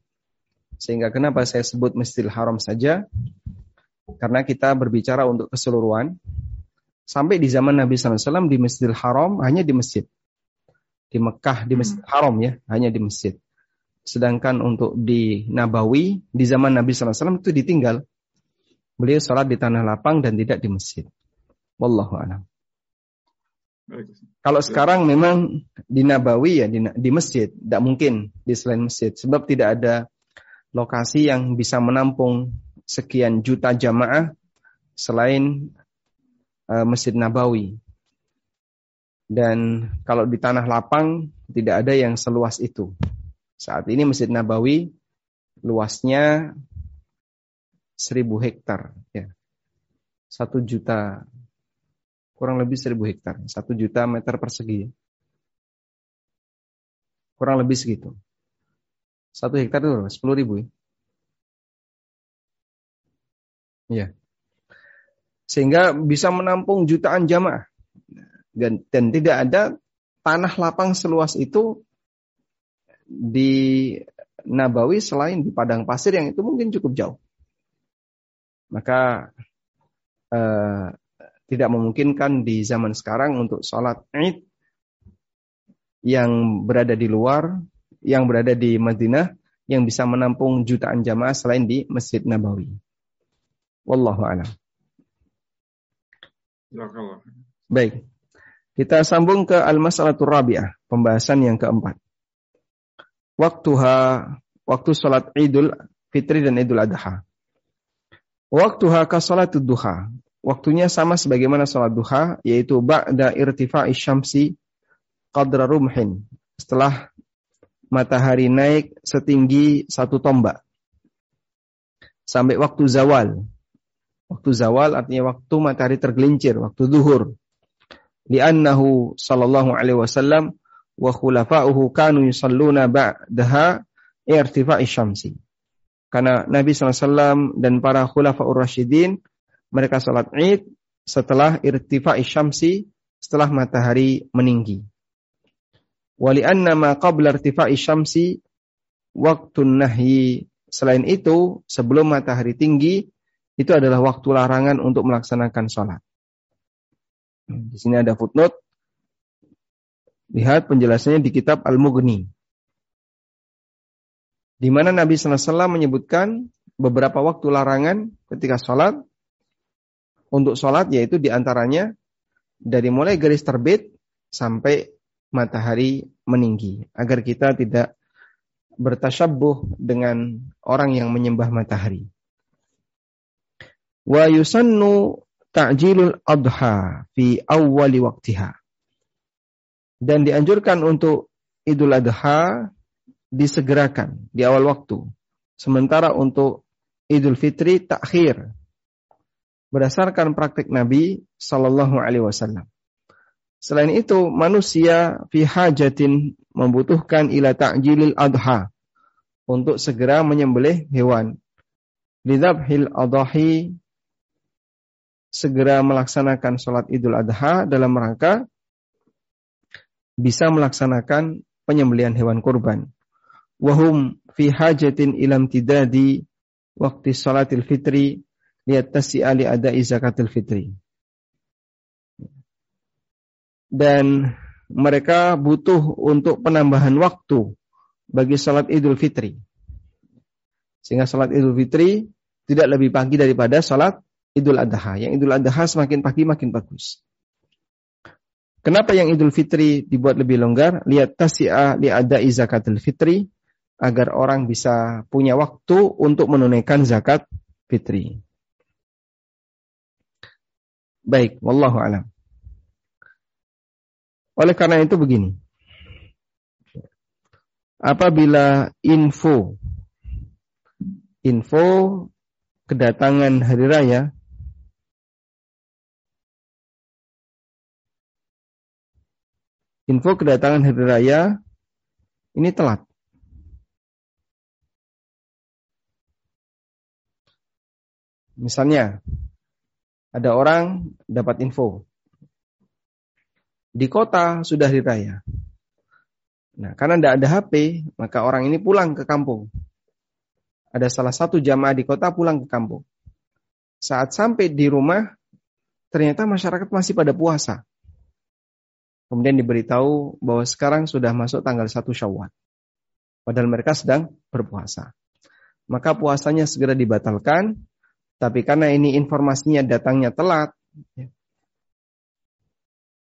Sehingga kenapa saya sebut Masjidil Haram saja? Karena kita berbicara untuk keseluruhan. Sampai di zaman Nabi SAW di Masjidil Haram hanya di masjid. Di Mekah, di Masjidil Haram ya, hanya di masjid. Sedangkan untuk di Nabawi, di zaman Nabi SAW itu ditinggal. Beliau sholat di tanah lapang dan tidak di masjid. Wallahu a'lam. Kalau sekarang memang di Nabawi ya di, di masjid, tidak mungkin di selain masjid, sebab tidak ada lokasi yang bisa menampung sekian juta jamaah selain uh, Masjid Nabawi. Dan kalau di tanah lapang tidak ada yang seluas itu. Saat ini Masjid Nabawi luasnya seribu hektar, ya, satu juta kurang lebih seribu hektar, satu juta meter persegi. Kurang lebih segitu. Satu hektar itu sepuluh ribu ya. Ya. Sehingga bisa menampung jutaan jamaah. Dan, dan tidak ada tanah lapang seluas itu di Nabawi selain di padang pasir yang itu mungkin cukup jauh. Maka eh, tidak memungkinkan di zaman sekarang untuk sholat id yang berada di luar, yang berada di Madinah, yang bisa menampung jutaan jamaah selain di Masjid Nabawi. Wallahu a'lam. Baik. Kita sambung ke al-mas'alatul rabi'ah, pembahasan yang keempat. Waktuha, waktu sholat Idul Fitri dan Idul Adha. Waktuha ka sholatud duha. Waktunya sama sebagaimana sholat duha, yaitu ba'da irtifa'i syamsi qadra rumhin. Setelah matahari naik setinggi satu tombak. Sampai waktu zawal. Waktu zawal artinya waktu matahari tergelincir, waktu zuhur. Li'annahu sallallahu alaihi wasallam wa khulafa'uhu kanu yusalluna ba'daha irtifa'i syamsi. Karena Nabi SAW dan para khulafa'ur rasyidin mereka sholat id setelah irtifa syamsi, setelah matahari meninggi. Wali anna ma qabla irtifa syamsi waktu nahyi. Selain itu, sebelum matahari tinggi, itu adalah waktu larangan untuk melaksanakan sholat. Di sini ada footnote. Lihat penjelasannya di kitab Al-Mughni. Di mana Nabi SAW menyebutkan beberapa waktu larangan ketika sholat untuk sholat yaitu di antaranya dari mulai garis terbit sampai matahari meninggi agar kita tidak bertasyabuh dengan orang yang menyembah matahari. Wa yusannu ta'jilul adha fi awwali waktiha. Dan dianjurkan untuk Idul Adha disegerakan di awal waktu. Sementara untuk Idul Fitri takhir berdasarkan praktik Nabi Shallallahu Alaihi Wasallam. Selain itu, manusia fi hajatin membutuhkan ila ta'jilil adha untuk segera menyembelih hewan. Lidzabhil adahi segera melaksanakan sholat idul adha dalam rangka bisa melaksanakan penyembelihan hewan kurban. Wahum fi hajatin ilam tidadi waktu sholatil fitri lihat ali ada zakatul fitri. Dan mereka butuh untuk penambahan waktu bagi sholat Idul Fitri. Sehingga sholat Idul Fitri tidak lebih pagi daripada sholat Idul Adha. Yang Idul Adha semakin pagi makin bagus. Kenapa yang Idul Fitri dibuat lebih longgar? Lihat tasya li ada zakatul fitri agar orang bisa punya waktu untuk menunaikan zakat fitri. Baik, wallahu alam. Oleh karena itu begini. Apabila info info kedatangan hari raya info kedatangan hari raya ini telat. Misalnya, ada orang dapat info. Di kota sudah hari raya. Nah, karena tidak ada HP, maka orang ini pulang ke kampung. Ada salah satu jamaah di kota pulang ke kampung. Saat sampai di rumah, ternyata masyarakat masih pada puasa. Kemudian diberitahu bahwa sekarang sudah masuk tanggal 1 Syawal. Padahal mereka sedang berpuasa. Maka puasanya segera dibatalkan tapi karena ini informasinya datangnya telat, ya,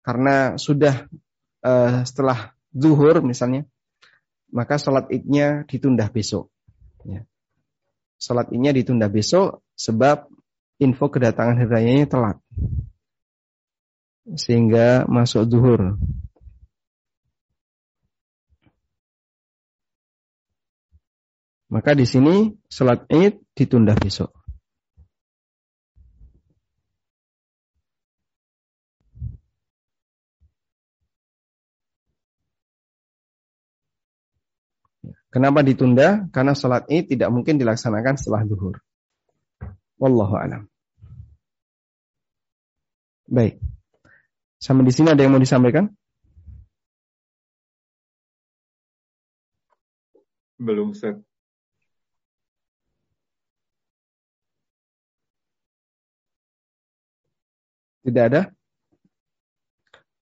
karena sudah uh, setelah zuhur misalnya, maka sholat idnya ditunda besok. Ya. Sholat idnya ditunda besok sebab info kedatangan hari rayanya telat. Sehingga masuk zuhur. Maka di sini sholat id ditunda besok. Kenapa ditunda? Karena sholat id tidak mungkin dilaksanakan setelah duhur. Wallahu alam. Baik. Sampai di sini ada yang mau disampaikan? Belum, Ustaz. Tidak ada?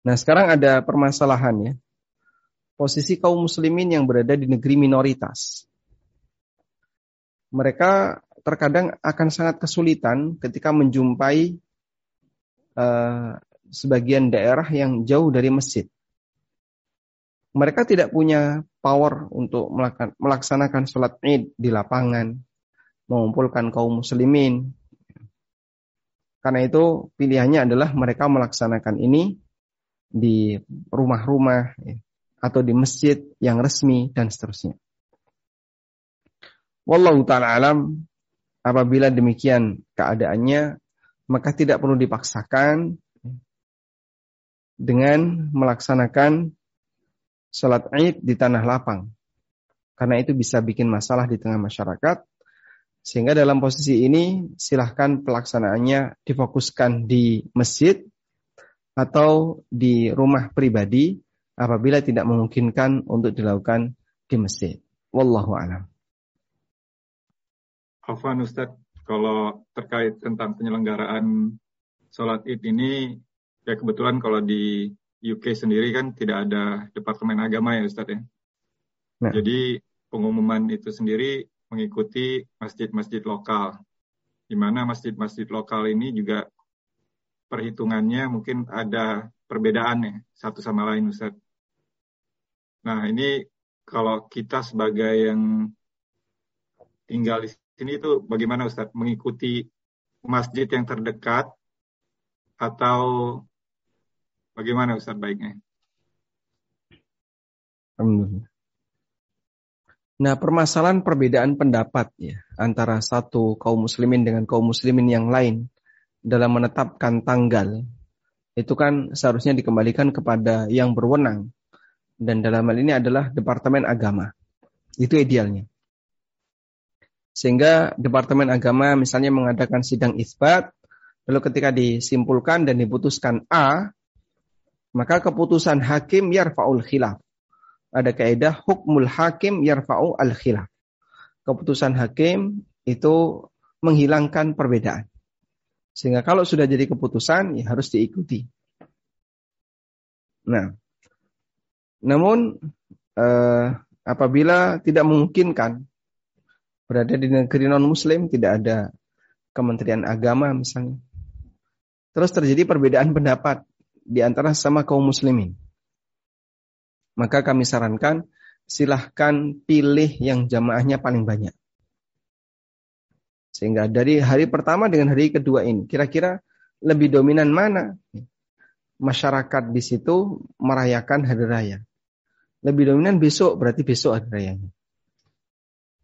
Nah, sekarang ada permasalahan ya posisi kaum muslimin yang berada di negeri minoritas. Mereka terkadang akan sangat kesulitan ketika menjumpai uh, sebagian daerah yang jauh dari masjid. Mereka tidak punya power untuk melaksanakan sholat id di lapangan, mengumpulkan kaum muslimin. Karena itu pilihannya adalah mereka melaksanakan ini di rumah-rumah, atau di masjid yang resmi dan seterusnya. Wallahu taala alam apabila demikian keadaannya maka tidak perlu dipaksakan dengan melaksanakan sholat id di tanah lapang. Karena itu bisa bikin masalah di tengah masyarakat. Sehingga dalam posisi ini silahkan pelaksanaannya difokuskan di masjid atau di rumah pribadi apabila tidak memungkinkan untuk dilakukan di masjid. Wallahu a'lam. Afwan Ustaz, kalau terkait tentang penyelenggaraan sholat id ini, ya kebetulan kalau di UK sendiri kan tidak ada Departemen Agama ya Ustaz ya. Nah. Jadi pengumuman itu sendiri mengikuti masjid-masjid lokal. Di mana masjid-masjid lokal ini juga perhitungannya mungkin ada perbedaan ya satu sama lain Ustaz. Nah, ini kalau kita sebagai yang tinggal di sini itu bagaimana Ustadz? Mengikuti masjid yang terdekat atau bagaimana Ustadz baiknya? Nah, permasalahan perbedaan pendapat ya antara satu kaum muslimin dengan kaum muslimin yang lain dalam menetapkan tanggal itu kan seharusnya dikembalikan kepada yang berwenang dan dalam hal ini adalah Departemen Agama. Itu idealnya. Sehingga Departemen Agama misalnya mengadakan sidang isbat, lalu ketika disimpulkan dan diputuskan A, maka keputusan hakim yarfa'ul khilaf. Ada kaidah hukmul hakim yarfa'u al khilaf. Keputusan hakim itu menghilangkan perbedaan. Sehingga kalau sudah jadi keputusan, ya harus diikuti. Nah, namun uh, apabila tidak memungkinkan berada di negeri non-muslim, tidak ada kementerian agama misalnya. Terus terjadi perbedaan pendapat di antara sama kaum muslimin. Maka kami sarankan silahkan pilih yang jamaahnya paling banyak. Sehingga dari hari pertama dengan hari kedua ini, kira-kira lebih dominan mana? Masyarakat di situ merayakan hari raya. Lebih dominan besok, berarti besok hari rayanya.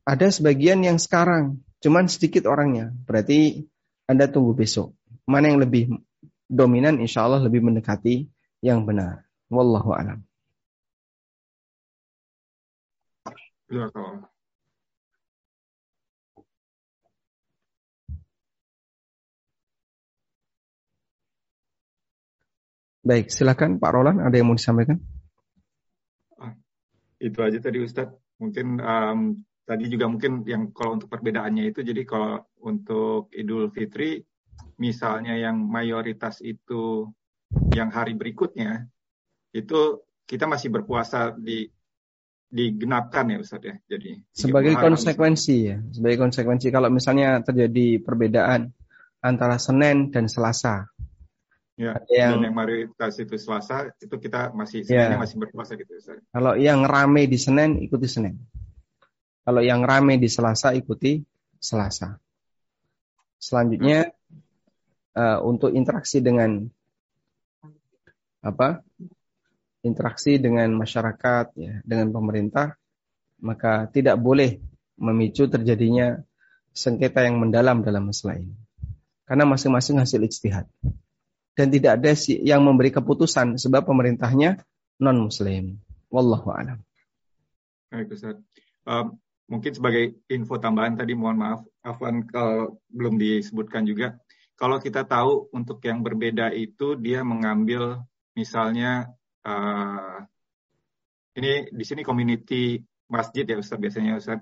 Ada sebagian yang sekarang, cuman sedikit orangnya. Berarti Anda tunggu besok. Mana yang lebih dominan, insya Allah lebih mendekati yang benar. Wallahu a'lam. Ya, Baik, silakan Pak Roland, ada yang mau disampaikan? Itu aja tadi Ustadz. Mungkin um, tadi juga mungkin yang kalau untuk perbedaannya itu jadi kalau untuk Idul Fitri misalnya yang mayoritas itu yang hari berikutnya itu kita masih berpuasa di digenapkan ya Ustaz ya. Jadi sebagai konsekuensi ya, sebagai konsekuensi kalau misalnya terjadi perbedaan antara Senin dan Selasa. Ya, yang, dan yang mayoritas itu Selasa, itu kita masih ya. masih berpuasa gitu Ustaz. Kalau yang rame di Senin ikuti Senin. Kalau yang rame di Selasa ikuti Selasa. Selanjutnya uh, untuk interaksi dengan apa? Interaksi dengan masyarakat ya, dengan pemerintah, maka tidak boleh memicu terjadinya sengketa yang mendalam dalam masalah ini. Karena masing-masing hasil ijtihad. Dan tidak ada yang memberi keputusan sebab pemerintahnya non muslim. Wallahu a'lam. Baik. Um, mungkin sebagai info tambahan tadi mohon maaf Afwan kalau belum disebutkan juga kalau kita tahu untuk yang berbeda itu dia mengambil misalnya uh, ini di sini community masjid ya Ustaz biasanya Ustaz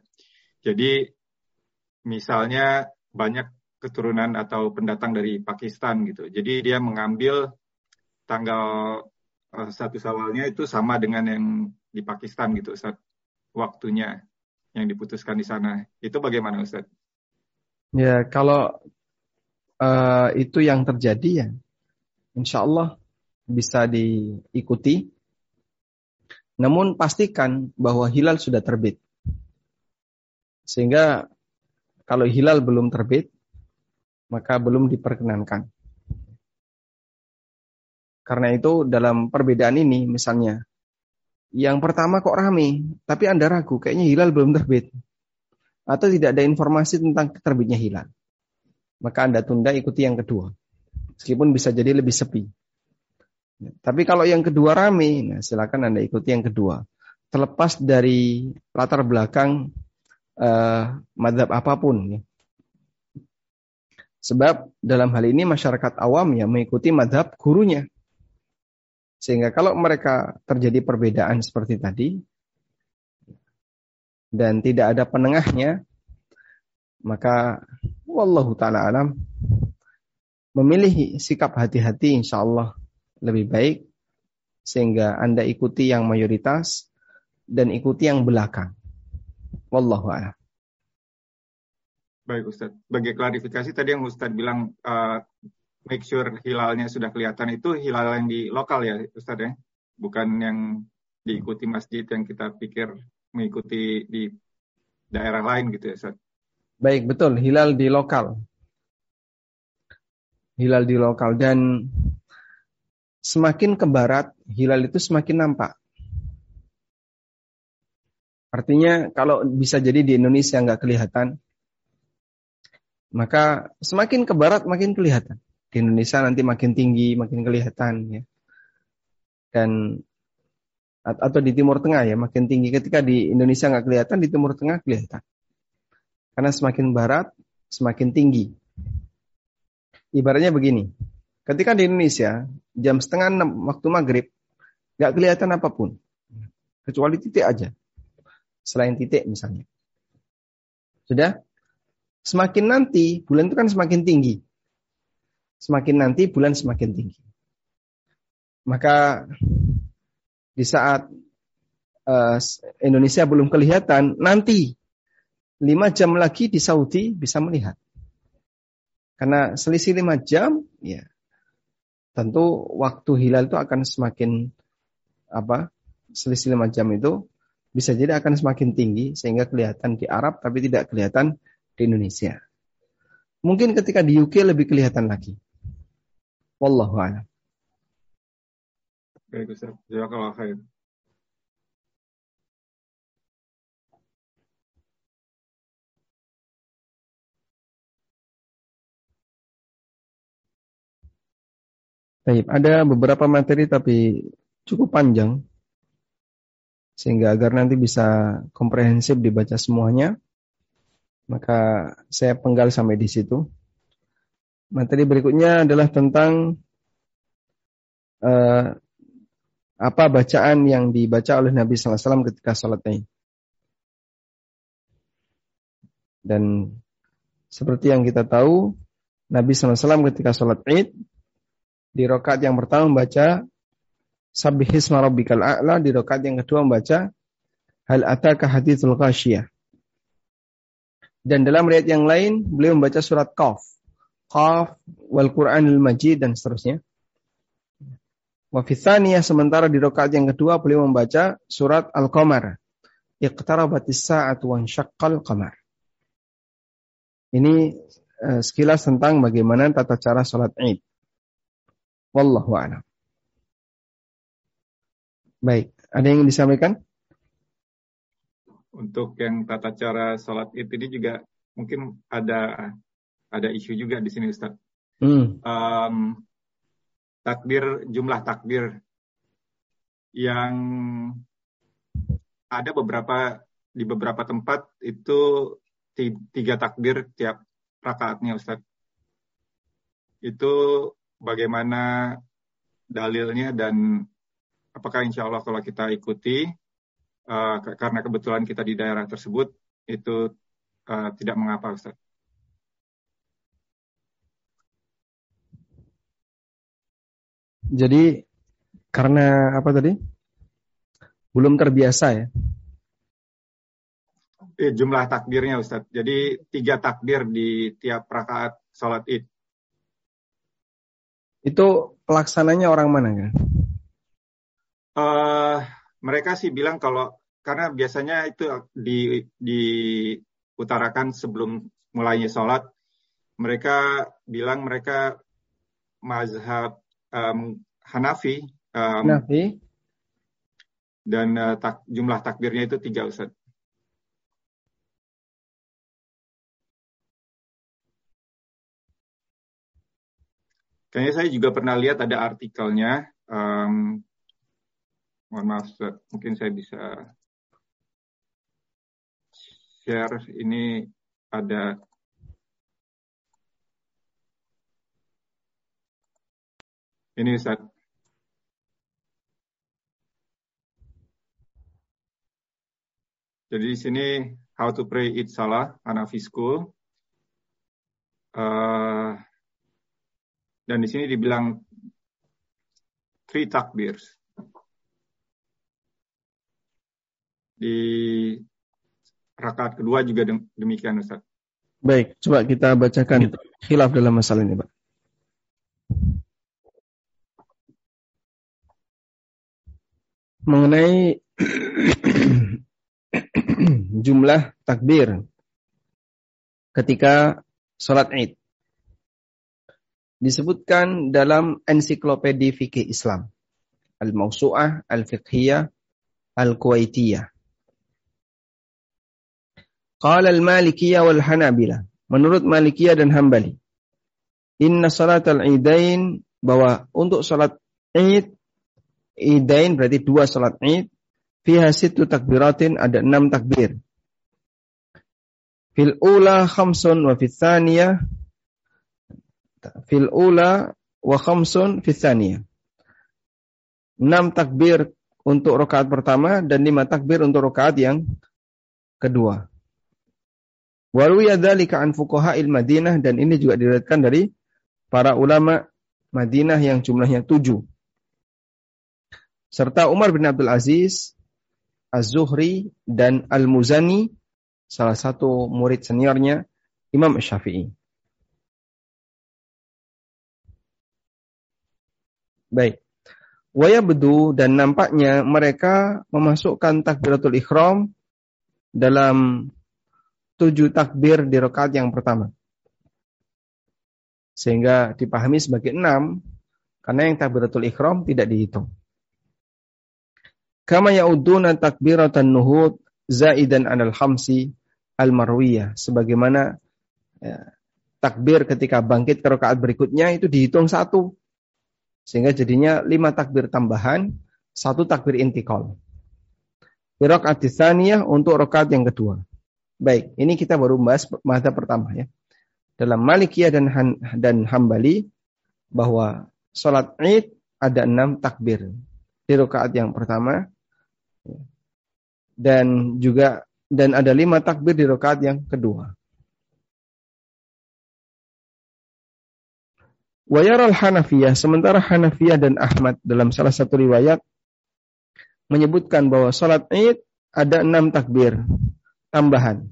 jadi misalnya banyak keturunan atau pendatang dari Pakistan gitu jadi dia mengambil tanggal uh, satu sawalnya itu sama dengan yang di Pakistan gitu Ustaz waktunya yang diputuskan di sana. Itu bagaimana Ustaz? Ya, kalau uh, itu yang terjadi ya, insya Allah bisa diikuti. Namun pastikan bahwa hilal sudah terbit. Sehingga kalau hilal belum terbit, maka belum diperkenankan. Karena itu dalam perbedaan ini misalnya yang pertama kok rame, tapi Anda ragu, kayaknya hilal belum terbit. Atau tidak ada informasi tentang terbitnya hilal. Maka Anda tunda ikuti yang kedua. Meskipun bisa jadi lebih sepi. Tapi kalau yang kedua rame, nah silakan Anda ikuti yang kedua. Terlepas dari latar belakang uh, madhab apa pun. Ya. Sebab dalam hal ini masyarakat awam ya mengikuti madhab gurunya. Sehingga kalau mereka terjadi perbedaan seperti tadi dan tidak ada penengahnya, maka wallahu taala alam memilih sikap hati-hati insya Allah lebih baik sehingga Anda ikuti yang mayoritas dan ikuti yang belakang. Wallahu a'lam. Baik Ustaz. Bagi klarifikasi tadi yang Ustaz bilang uh, make sure hilalnya sudah kelihatan itu hilal yang di lokal ya Ustaz ya, bukan yang diikuti masjid yang kita pikir mengikuti di daerah lain gitu ya Ustaz. Baik, betul, hilal di lokal. Hilal di lokal dan semakin ke barat hilal itu semakin nampak. Artinya kalau bisa jadi di Indonesia nggak kelihatan, maka semakin ke barat makin kelihatan di Indonesia nanti makin tinggi, makin kelihatan ya. Dan atau di Timur Tengah ya makin tinggi. Ketika di Indonesia nggak kelihatan, di Timur Tengah kelihatan. Karena semakin barat, semakin tinggi. Ibaratnya begini, ketika di Indonesia jam setengah enam waktu maghrib nggak kelihatan apa pun, kecuali titik aja. Selain titik misalnya. Sudah? Semakin nanti, bulan itu kan semakin tinggi semakin nanti bulan semakin tinggi. Maka di saat uh, Indonesia belum kelihatan, nanti lima jam lagi di Saudi bisa melihat. Karena selisih lima jam, ya tentu waktu hilal itu akan semakin apa? Selisih lima jam itu bisa jadi akan semakin tinggi sehingga kelihatan di Arab tapi tidak kelihatan di Indonesia. Mungkin ketika di UK lebih kelihatan lagi. Wallahu a'lam. Baik Ustaz, jazakallahu khair. Baik, ada beberapa materi tapi cukup panjang sehingga agar nanti bisa komprehensif dibaca semuanya. Maka saya penggal sampai di situ. Materi berikutnya adalah tentang uh, apa bacaan yang dibaca oleh Nabi SAW ketika sholat Id. Dan seperti yang kita tahu, Nabi SAW ketika sholat Id di rokat yang pertama membaca Sabbihisma rabbikal a'la, di rokat yang kedua membaca Hal ataka hadithul ghasyiyah. Dan dalam riwayat yang lain beliau membaca surat Qaf. Qaf wal Qur'anil Majid dan seterusnya. Wa sementara di rokat yang kedua beliau membaca surat Al-Qamar. Iqtarabatis sa'atu wa syaqqal qamar. Ini uh, sekilas tentang bagaimana tata cara sholat Id. Wallahu a'lam. Baik, ada yang disampaikan? Untuk yang tata cara sholat id ini juga mungkin ada ada isu juga di sini Ustaz. Hmm. Um, takbir jumlah takbir yang ada beberapa di beberapa tempat itu tiga takbir tiap rakaatnya Ustaz. Itu bagaimana dalilnya dan apakah insya Allah kalau kita ikuti uh, karena kebetulan kita di daerah tersebut itu uh, tidak mengapa Ustaz. Jadi karena apa tadi? Belum terbiasa ya? Eh, jumlah takbirnya Ustaz. Jadi tiga takbir di tiap rakaat sholat id. Itu pelaksananya orang mana kan? Uh, mereka sih bilang kalau karena biasanya itu di diutarakan sebelum mulainya sholat, mereka bilang mereka mazhab um, Hanafi, um, Hanafi. dan uh, tak, jumlah takbirnya itu tiga Ustaz. Kayaknya saya juga pernah lihat ada artikelnya. Um, mohon maaf, mungkin saya bisa share. Ini ada ini Ustaz. Jadi di sini how to pray it salah, Hanafi School. Uh, dan di sini dibilang three takbirs. Di rakaat kedua juga demikian Ustaz. Baik, coba kita bacakan khilaf dalam masalah ini, Pak. Mengenai jumlah takbir ketika sholat Id disebutkan dalam ensiklopedia fikih Islam. Al-Mawsu'ah Al-Fiqhiyah Al-Kuwaitiyah. Qala al-Malikiyah wal Hanabilah. Menurut Malikiyah dan Hambali. Inna salat al-idain bahwa untuk salat id idain berarti dua salat id fiha situ takbiratin ada enam takbir. Fil ula khamsun wa fil thaniyah fil ula wa khamsun fil thaniyah. Enam takbir untuk rakaat pertama dan lima takbir untuk rakaat yang kedua. Waruya dzalika an fuqaha'il Madinah dan ini juga diriwayatkan dari para ulama Madinah yang jumlahnya tujuh. Serta Umar bin Abdul Aziz Az-Zuhri, dan Al-Muzani, salah satu murid seniornya Imam Syafi'i. Baik. Waya bedu dan nampaknya mereka memasukkan takbiratul ikhram dalam tujuh takbir di rakaat yang pertama. Sehingga dipahami sebagai enam, karena yang takbiratul ikhram tidak dihitung. Kama ya'uduna takbiratan nuhud zaidan anal khamsi al-marwiyah. Sebagaimana ya, takbir ketika bangkit ke rakaat berikutnya itu dihitung satu. Sehingga jadinya lima takbir tambahan, satu takbir intikal. Rakaat tsaniyah untuk rakaat yang kedua. Baik, ini kita baru membahas mata pertama ya. Dalam Malikiyah dan Han, dan Hambali bahwa sholat Id ada enam takbir. Di rakaat yang pertama, dan juga dan ada lima takbir di rakaat yang kedua. Wayaral Hanafiyah, sementara Hanafiyah dan Ahmad dalam salah satu riwayat menyebutkan bahwa sholat id ada enam takbir tambahan.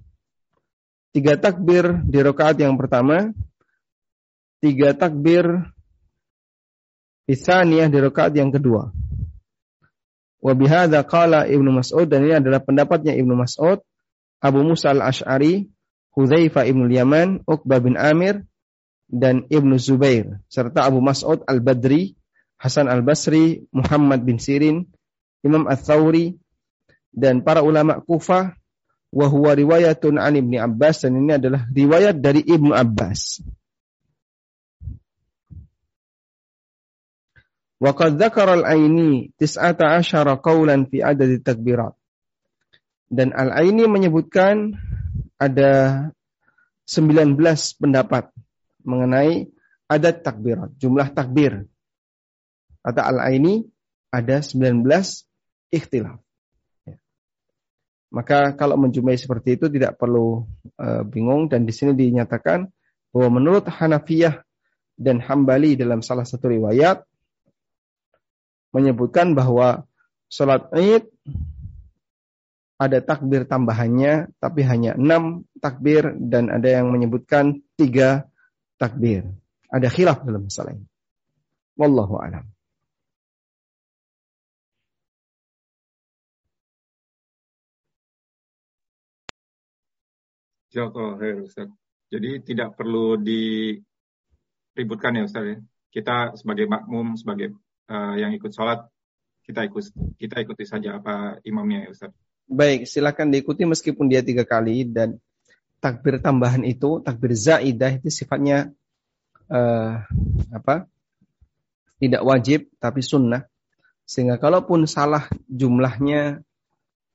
Tiga takbir di rakaat yang pertama, tiga takbir isaniyah di rakaat yang kedua. Wa bihadza qala Ibnu Mas'ud dan ini adalah pendapatnya Ibnu Mas'ud, Abu Musa al-Ash'ari, ibnu Yaman, Uqbah bin Amir dan Ibnu Zubair serta Abu Mas'ud al-Badri, Hasan al-Basri, Muhammad bin Sirin, Imam Ats-Tsauri dan para ulama Kufah wa huwa riwayatun an Ibnu Abbas dan ini adalah riwayat dari Ibnu Abbas. Waqad dzakara al-Aini tis'ata asyara qawlan fi adad takbirat. Dan Al-Aini menyebutkan ada 19 pendapat mengenai adat takbirat, jumlah takbir. Kata Al-Aini ada 19 ikhtilaf. Maka kalau menjumpai seperti itu tidak perlu uh, bingung dan di sini dinyatakan bahwa menurut Hanafiyah dan Hambali dalam salah satu riwayat menyebutkan bahwa sholat id ada takbir tambahannya, tapi hanya enam takbir dan ada yang menyebutkan tiga takbir. Ada khilaf dalam masalah ini. Wallahu a'lam. Jadi tidak perlu diributkan ya Ustaz ya. Kita sebagai makmum, sebagai uh, yang ikut sholat kita ikut kita ikuti saja apa imamnya ya Ustaz. Baik, silakan diikuti meskipun dia tiga kali dan takbir tambahan itu takbir zaidah itu sifatnya uh, apa? Tidak wajib tapi sunnah. Sehingga kalaupun salah jumlahnya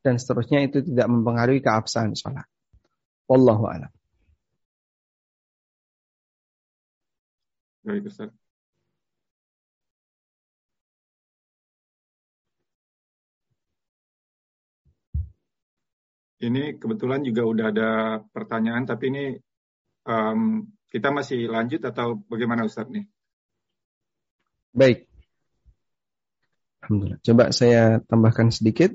dan seterusnya itu tidak mempengaruhi keabsahan sholat. Wallahu a'lam. Baik Ustaz. Ini kebetulan juga udah ada pertanyaan, tapi ini um, kita masih lanjut atau bagaimana Ustadz nih? Baik. Alhamdulillah. Coba saya tambahkan sedikit.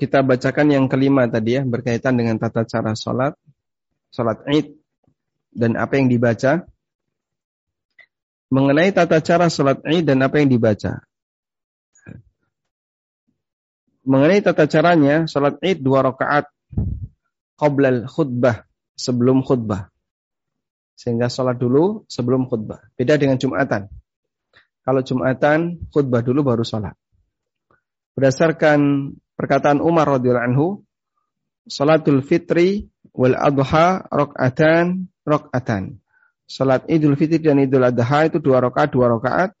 Kita bacakan yang kelima tadi ya, berkaitan dengan tata cara sholat, sholat id, dan apa yang dibaca mengenai tata cara sholat id dan apa yang dibaca. Mengenai tata caranya, sholat id dua rakaat qoblal khutbah, sebelum khutbah. Sehingga sholat dulu sebelum khutbah. Beda dengan Jumatan. Kalau Jumatan, khutbah dulu baru sholat. Berdasarkan perkataan Umar radhiyallahu anhu, sholatul fitri wal adha rakaatan rakaatan Salat Idul Fitri dan Idul Adha itu dua rakaat, dua rakaat.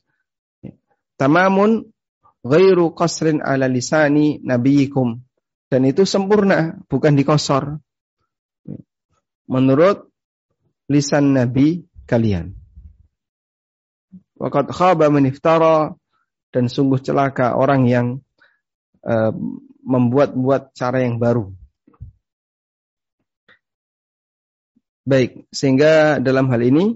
Tamamun ghairu qasrin ala lisani nabiyikum. Dan itu sempurna, bukan dikosor. Menurut lisan Nabi kalian. Waqad khaba meniftara dan sungguh celaka orang yang uh, membuat-buat cara yang baru. Baik, sehingga dalam hal ini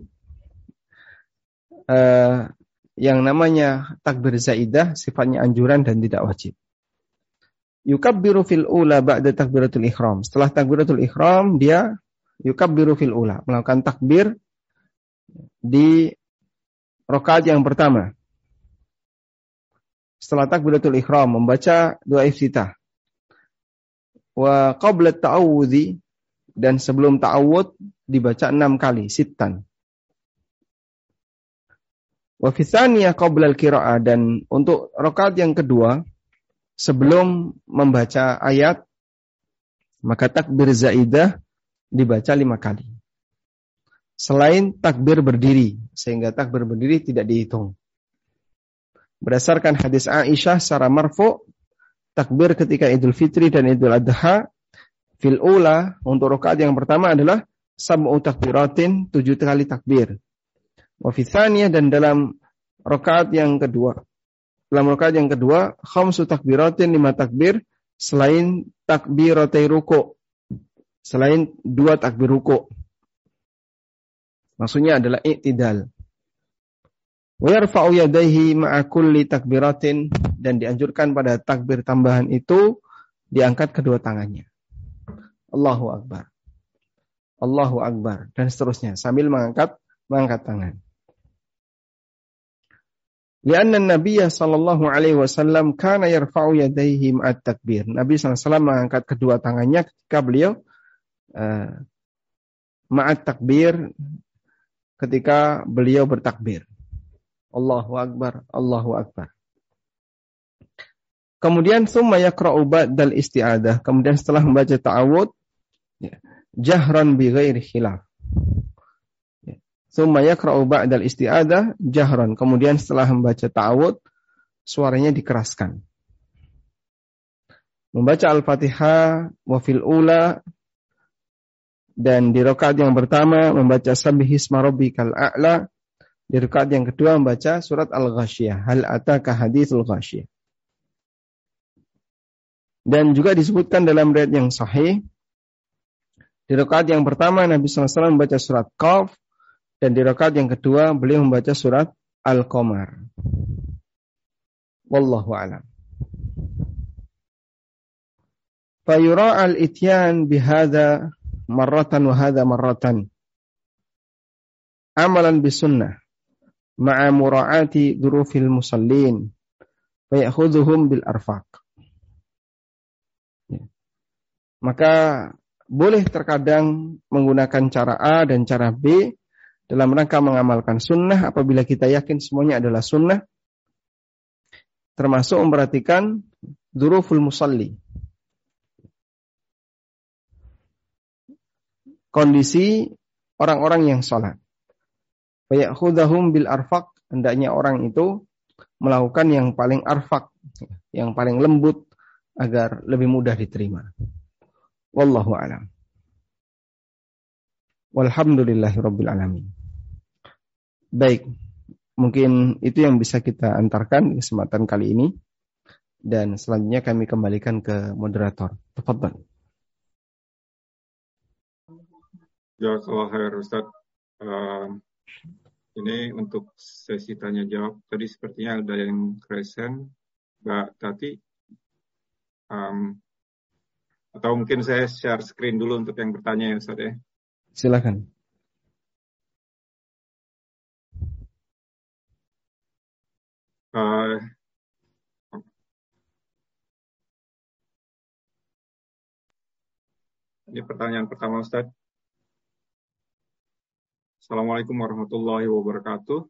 uh, yang namanya takbir zaidah sifatnya anjuran dan tidak wajib. Yukabbiru fil ula ba'da takbiratul ihram. Setelah takbiratul ihram dia yukabbiru fil ula, melakukan takbir di rakaat yang pertama. Setelah takbiratul ihram membaca doa iftitah. Wa qabla ta'awudzi dan sebelum ta'awud dibaca enam kali, sitan. Wa fi qabla al-qira'ah dan untuk rakaat yang kedua sebelum membaca ayat maka takbir zaidah dibaca lima kali. Selain takbir berdiri, sehingga takbir berdiri tidak dihitung. Berdasarkan hadis Aisyah secara marfu, takbir ketika Idul Fitri dan Idul Adha fil ula untuk rakaat yang pertama adalah sab'u takbiratin, tujuh kali takbir. Wa dan dalam rakaat yang kedua dalam rakaat yang kedua, khamsu takbiratin lima takbir selain takbiratai ruku. Selain dua takbir ruku. Maksudnya adalah i'tidal. Wa yarfa'u yadayhi ma'a kulli takbiratin dan dianjurkan pada takbir tambahan itu diangkat kedua tangannya. Allahu akbar. Allahu akbar dan seterusnya sambil mengangkat mengangkat tangan. Lianna Nabi sallallahu alaihi wasallam kana yarfa'u yadayhi ma'at takbir. Nabi SAW mengangkat kedua tangannya ketika beliau uh, ma'at takbir ketika beliau bertakbir. Allahu akbar, Allahu akbar. Kemudian summa yaqra'u ba'dal isti'adah. Kemudian setelah membaca ta'awud ya, jahran bi ghairi khilaf. Thumma yakra'u ba'dal isti'adah jahran. Kemudian setelah membaca ta'awud, suaranya dikeraskan. Membaca Al-Fatihah wa fil ula dan di rakaat yang pertama membaca Sabbihisma rabbikal a'la. Di rakaat yang kedua membaca surat Al-Ghasyiyah. Hal ataka hadithul ghasyiyah. Dan juga disebutkan dalam riwayat yang sahih di rakaat yang pertama Nabi SAW membaca surat Qaf dan di rakaat yang kedua beliau membaca surat Al-Qamar. Wallahu a'lam. Fayura al-ityan bihada marratan wa hadha marratan. Amalan bisunnah ma'a mura'ati durufil musallin fayakhudhuhum bil arfaq. Ya. Maka boleh terkadang menggunakan cara A dan cara B dalam rangka mengamalkan sunnah apabila kita yakin semuanya adalah sunnah termasuk memperhatikan duruful musalli kondisi orang-orang yang sholat fayakhudahum bil arfaq hendaknya orang itu melakukan yang paling arfak yang paling lembut agar lebih mudah diterima wallahu alam Walhamdulillahirabbil alamin. Baik, mungkin itu yang bisa kita antarkan di kesempatan kali ini dan selanjutnya kami kembalikan ke moderator. Tafadhal. Jazakallah khair Ustaz. Uh, ini untuk sesi tanya jawab. Tadi sepertinya ada yang kresen. Mbak Tati. Um, atau mungkin saya share screen dulu untuk yang bertanya ya Ustaz ya. Silakan. Uh, ini pertanyaan pertama Ustaz. Assalamualaikum warahmatullahi wabarakatuh.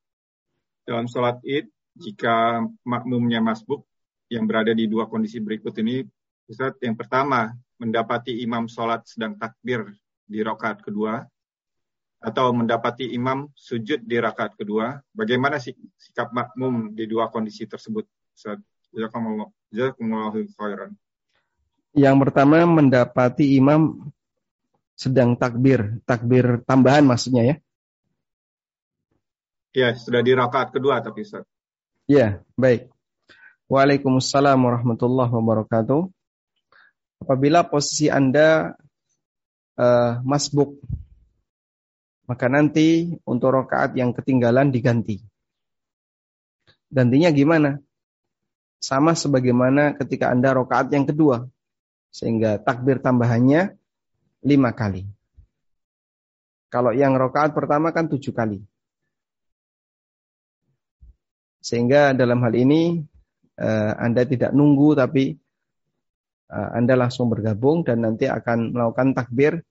Dalam sholat id, jika makmumnya masbuk yang berada di dua kondisi berikut ini, Ustaz, yang pertama, mendapati imam sholat sedang takbir di rakaat kedua atau mendapati imam sujud di rakaat kedua, bagaimana sikap makmum di dua kondisi tersebut? Yang pertama mendapati imam sedang takbir, takbir tambahan maksudnya ya? Ya, sudah di rakaat kedua tapi Ustaz. Ya, baik. Waalaikumsalam warahmatullahi wabarakatuh. Apabila posisi Anda uh, masbuk. Maka nanti untuk rokaat yang ketinggalan diganti. Gantinya gimana? Sama sebagaimana ketika Anda rokaat yang kedua. Sehingga takbir tambahannya lima kali. Kalau yang rokaat pertama kan tujuh kali. Sehingga dalam hal ini uh, Anda tidak nunggu tapi uh, Anda langsung bergabung dan nanti akan melakukan takbir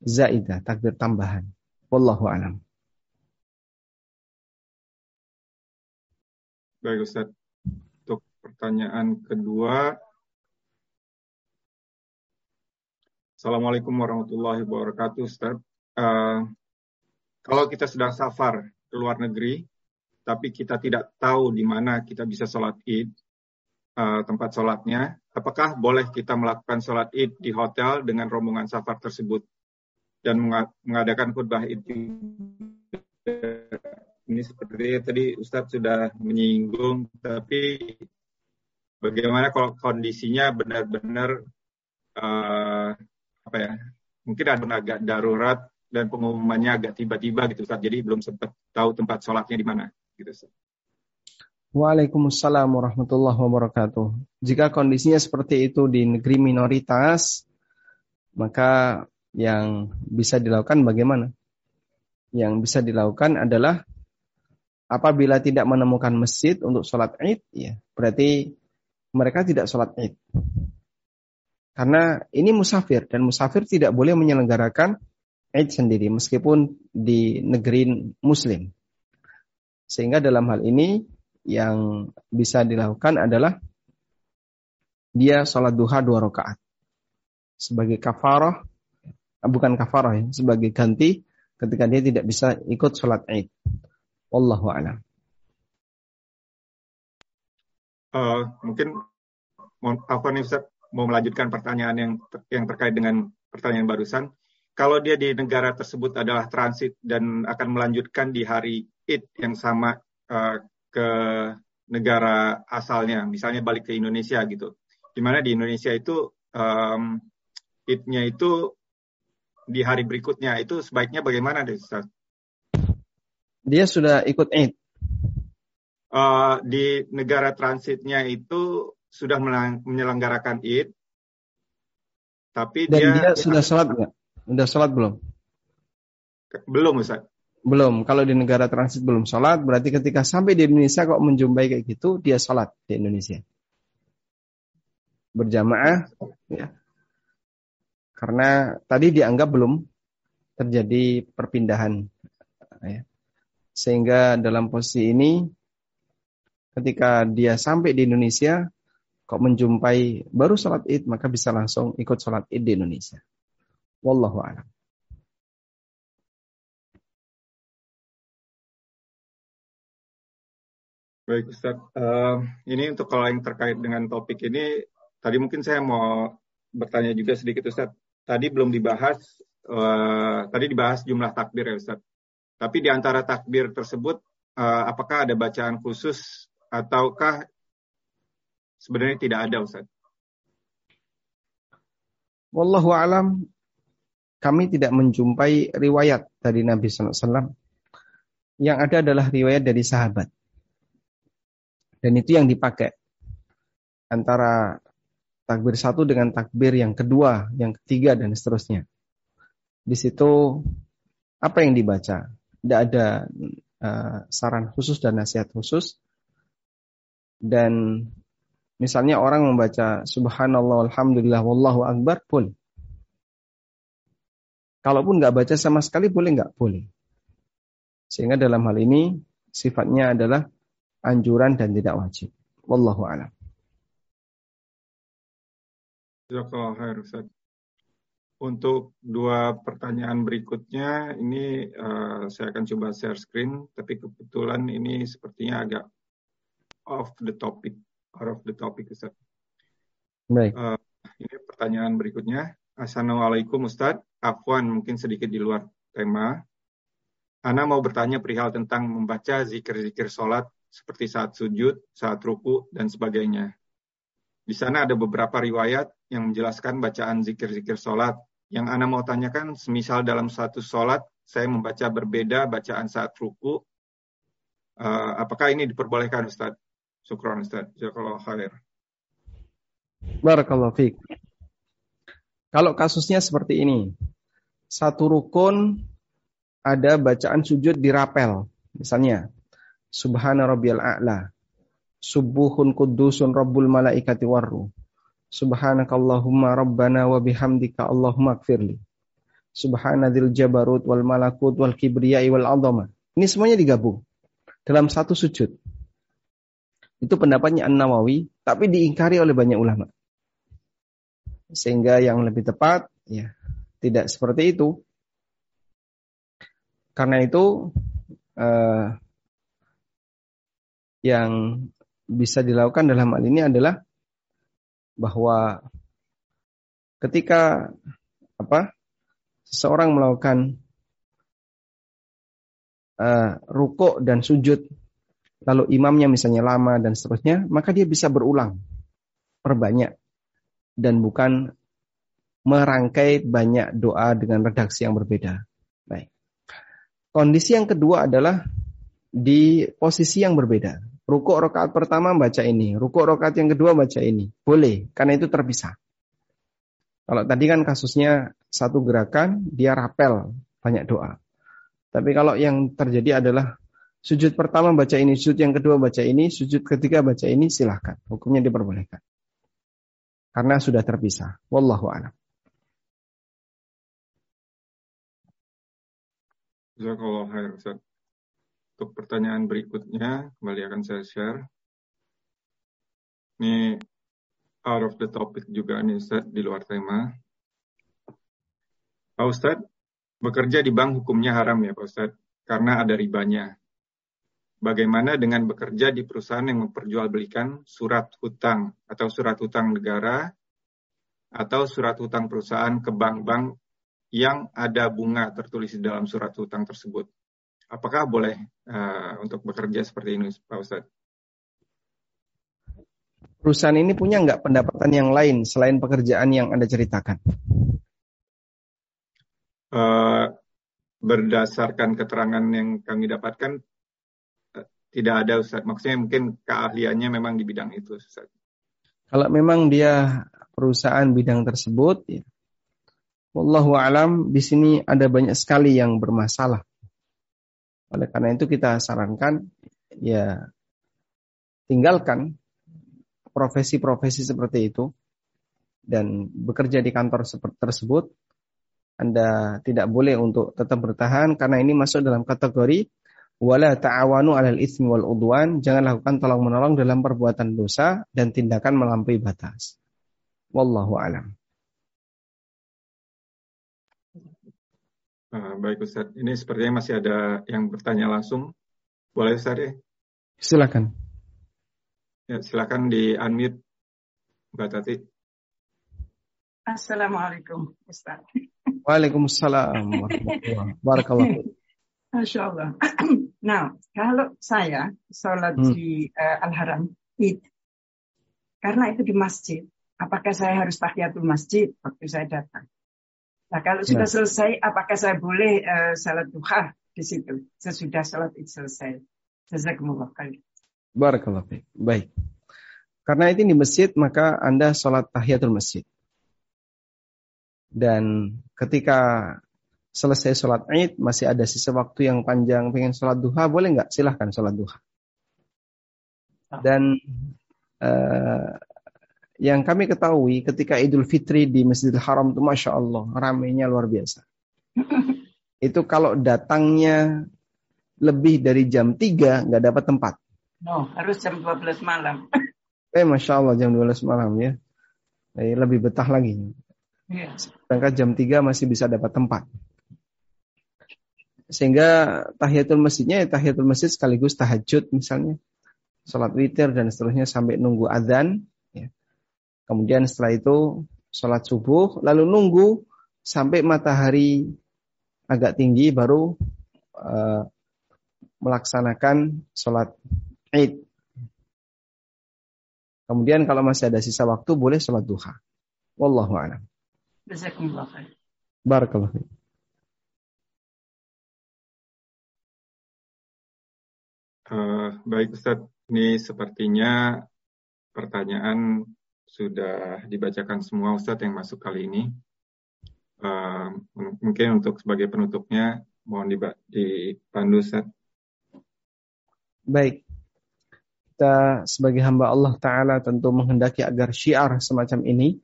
zaidah, takbir tambahan. Wallahu alam. Baik Ustaz. Untuk pertanyaan kedua. Assalamualaikum warahmatullahi wabarakatuh Ustaz. Uh, kalau kita sedang safar ke luar negeri, tapi kita tidak tahu di mana kita bisa sholat id, uh, tempat sholatnya, apakah boleh kita melakukan sholat id di hotel dengan rombongan safar tersebut dan mengadakan khutbah id ini seperti tadi Ustadz sudah menyinggung, tapi bagaimana kalau kondisinya benar-benar uh, apa ya? Mungkin ada agak darurat dan pengumumannya agak tiba-tiba gitu Ustaz. Jadi belum sempat tahu tempat sholatnya di mana Waalaikumsalam warahmatullahi wabarakatuh. Jika kondisinya seperti itu di negeri minoritas, maka yang bisa dilakukan bagaimana? Yang bisa dilakukan adalah apabila tidak menemukan masjid untuk sholat id, ya berarti mereka tidak sholat id. Karena ini musafir dan musafir tidak boleh menyelenggarakan id sendiri meskipun di negeri muslim. Sehingga dalam hal ini yang bisa dilakukan adalah dia sholat duha dua rakaat sebagai kafarah, eh, bukan kafarah ya, sebagai ganti ketika dia tidak bisa ikut sholat id. Wallahu a'lam. Uh, mungkin apa nih mau melanjutkan pertanyaan yang yang terkait dengan pertanyaan barusan. Kalau dia di negara tersebut adalah transit dan akan melanjutkan di hari Id yang sama uh, ke negara asalnya, misalnya balik ke Indonesia gitu. Di mana di Indonesia itu um, Id-nya itu di hari berikutnya itu sebaiknya bagaimana deh Ustaz? Dia sudah ikut Id. Uh, di negara transitnya itu sudah menyelenggarakan Id, tapi Dan dia, dia sudah sholat nggak? Sudah sholat belum? Belum Ustaz. Belum. Kalau di negara transit belum sholat, berarti ketika sampai di Indonesia kok menjumpai kayak gitu, dia sholat di Indonesia. Berjamaah, ya. Karena tadi dianggap belum terjadi perpindahan. Ya. Sehingga dalam posisi ini, ketika dia sampai di Indonesia, kok menjumpai baru sholat id, maka bisa langsung ikut sholat id di Indonesia. Wallahu a'lam. Baik Ustaz, uh, ini untuk kalau yang terkait dengan topik ini, tadi mungkin saya mau bertanya juga sedikit Ustaz. Tadi belum dibahas, uh, tadi dibahas jumlah takbir ya Ustaz. Tapi di antara takbir tersebut, uh, apakah ada bacaan khusus ataukah sebenarnya tidak ada Ustaz? Wallahu alam, kami tidak menjumpai riwayat dari Nabi SAW. Yang ada adalah riwayat dari sahabat dan itu yang dipakai antara takbir satu dengan takbir yang kedua, yang ketiga dan seterusnya. Di situ apa yang dibaca? Tidak ada uh, saran khusus dan nasihat khusus. Dan misalnya orang membaca subhanallah alhamdulillah wallahu akbar pun. Kalaupun nggak baca sama sekali boleh nggak? Boleh. Sehingga dalam hal ini sifatnya adalah anjuran dan tidak wajib. Wallahu a'lam. Untuk dua pertanyaan berikutnya, ini uh, saya akan coba share screen, tapi kebetulan ini sepertinya agak off the topic, out of the topic, Ustaz. Baik. Uh, ini pertanyaan berikutnya. Assalamualaikum Ustaz. Afwan mungkin sedikit di luar tema. Ana mau bertanya perihal tentang membaca zikir-zikir sholat seperti saat sujud, saat ruku, dan sebagainya. Di sana ada beberapa riwayat yang menjelaskan bacaan zikir-zikir sholat. Yang Anda mau tanyakan, semisal dalam satu sholat, saya membaca berbeda bacaan saat ruku, uh, apakah ini diperbolehkan Ustaz? Syukran Ustaz. Jazakallah khair. Barakallahu fiik. Kalau kasusnya seperti ini, satu rukun ada bacaan sujud di rapel. Misalnya, Subhana rabbiyal a'la. Subuhun kudusun rabbul malaikati warru. Subhanakallahumma rabbana wa bihamdika Allahumma gfirli. Subhanadzil jabarut wal malakut wal kibriyai wal azama. Ini semuanya digabung dalam satu sujud. Itu pendapatnya An-Nawawi, tapi diingkari oleh banyak ulama. Sehingga yang lebih tepat ya tidak seperti itu. Karena itu eh, yang bisa dilakukan dalam hal ini adalah bahwa ketika apa seseorang melakukan uh, rukuk dan sujud lalu imamnya misalnya lama dan seterusnya maka dia bisa berulang perbanyak dan bukan merangkai banyak doa dengan redaksi yang berbeda. Baik. Kondisi yang kedua adalah di posisi yang berbeda. Rukuk rokaat pertama baca ini, rukuk rokaat yang kedua baca ini. Boleh, karena itu terpisah. Kalau tadi kan kasusnya satu gerakan, dia rapel banyak doa. Tapi kalau yang terjadi adalah sujud pertama baca ini, sujud yang kedua baca ini, sujud ketiga baca ini, silahkan. Hukumnya diperbolehkan. Karena sudah terpisah. Wallahu a'lam. Jazakallah khair Ustaz. Untuk pertanyaan berikutnya, kembali akan saya share. Ini out of the topic juga nih Ustaz, di luar tema. Pak Ustaz, bekerja di bank hukumnya haram ya Pak Ustaz, karena ada ribanya. Bagaimana dengan bekerja di perusahaan yang memperjualbelikan surat hutang atau surat hutang negara atau surat hutang perusahaan ke bank-bank yang ada bunga tertulis di dalam surat hutang tersebut? Apakah boleh uh, untuk bekerja seperti ini, Pak Ustadz? Perusahaan ini punya nggak pendapatan yang lain selain pekerjaan yang Anda ceritakan? Uh, berdasarkan keterangan yang kami dapatkan, tidak ada Ustaz. Maksudnya mungkin keahliannya memang di bidang itu Ustaz. Kalau memang dia perusahaan bidang tersebut, ya, Wallahu alam di sini ada banyak sekali yang bermasalah. Oleh karena itu kita sarankan ya tinggalkan profesi-profesi seperti itu dan bekerja di kantor tersebut Anda tidak boleh untuk tetap bertahan karena ini masuk dalam kategori wala ta'awanu 'alal itsmi wal udwan jangan lakukan tolong menolong dalam perbuatan dosa dan tindakan melampaui batas wallahu alam Uh, baik Ustaz, ini sepertinya masih ada yang bertanya langsung. Boleh Ustaz ya? Silakan. Ya, silakan di unmute Mbak Tati. Assalamualaikum Ustaz. Waalaikumsalam Barakallah. Masya Allah. Nah, kalau saya sholat hmm. di uh, Al-Haram, itu karena itu di masjid, apakah saya harus tahiyatul masjid waktu saya datang? Nah, kalau sudah nah. selesai, apakah saya boleh uh, salat duha di situ sesudah salat itu selesai? Jazakumullah khair. Barakallah. Baik. Karena itu di masjid, maka Anda sholat tahiyatul masjid. Dan ketika selesai sholat id, masih ada sisa waktu yang panjang, pengen sholat duha, boleh nggak? Silahkan sholat duha. Ah. Dan uh, yang kami ketahui ketika Idul Fitri di Masjidil Haram itu Masya Allah ramainya luar biasa. itu kalau datangnya lebih dari jam 3 nggak dapat tempat. No, harus jam 12 malam. eh Masya Allah jam 12 malam ya. Eh, lebih betah lagi. Yeah. Sedangkan jam 3 masih bisa dapat tempat. Sehingga tahiyatul masjidnya ya tahiyatul masjid sekaligus tahajud misalnya. Sholat witir dan seterusnya sampai nunggu adzan Kemudian setelah itu sholat subuh, lalu nunggu sampai matahari agak tinggi baru uh, melaksanakan sholat id. Kemudian kalau masih ada sisa waktu boleh sholat duha. Wallahu a'lam. Barakallahu Uh, baik Ustaz, Ini sepertinya pertanyaan sudah dibacakan semua Ustadz yang masuk kali ini. Uh, mungkin untuk sebagai penutupnya mohon dipandu Ustadz. Baik. Kita sebagai hamba Allah Ta'ala tentu menghendaki agar syiar semacam ini,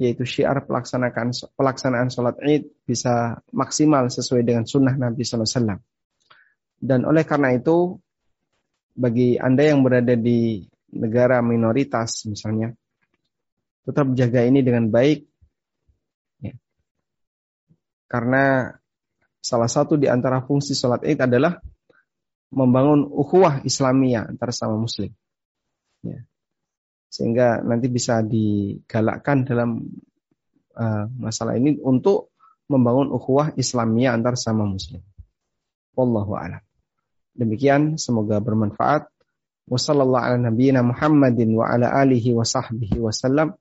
yaitu syiar pelaksanaan, pelaksanaan sholat id bisa maksimal sesuai dengan sunnah Nabi SAW. Dan oleh karena itu, bagi Anda yang berada di negara minoritas misalnya, tetap jaga ini dengan baik. Ya. Karena salah satu di antara fungsi sholat id adalah membangun ukhuwah Islamiyah antara sama muslim. Ya. Sehingga nanti bisa digalakkan dalam uh, masalah ini untuk membangun ukhuwah Islamiyah antar sama muslim. Wallahu a'lam. Demikian semoga bermanfaat. Wassalamualaikum Muhammadin wa ala alihi wa sahbihi wasallam.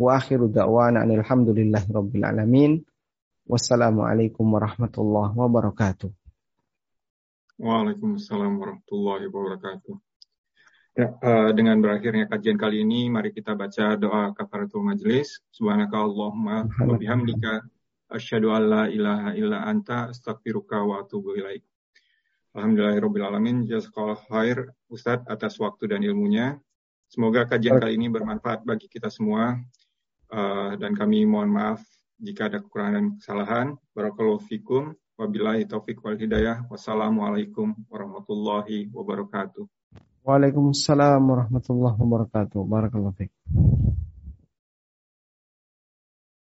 Wa akhiru da'wana alhamdulillahi rabbil alamin. Wassalamualaikum warahmatullahi wabarakatuh. Waalaikumsalam warahmatullahi wabarakatuh. Ya, uh, dengan berakhirnya kajian kali ini, mari kita baca doa kafaratul majlis. Subhanaka Allahumma wa bihamdika asyhadu an la ilaha illa anta astaghfiruka wa atubu ilaik. Alhamdulillahirabbil Jazakallah khair Ustadz atas waktu dan ilmunya. Semoga kajian kali ini bermanfaat bagi kita semua uh, dan kami mohon maaf jika ada kekurangan dan kesalahan. Barakallahu fikum. Wabillahi taufik wal hidayah. Wassalamualaikum warahmatullahi wabarakatuh. Waalaikumsalam warahmatullahi wabarakatuh. Barakallahu fikum.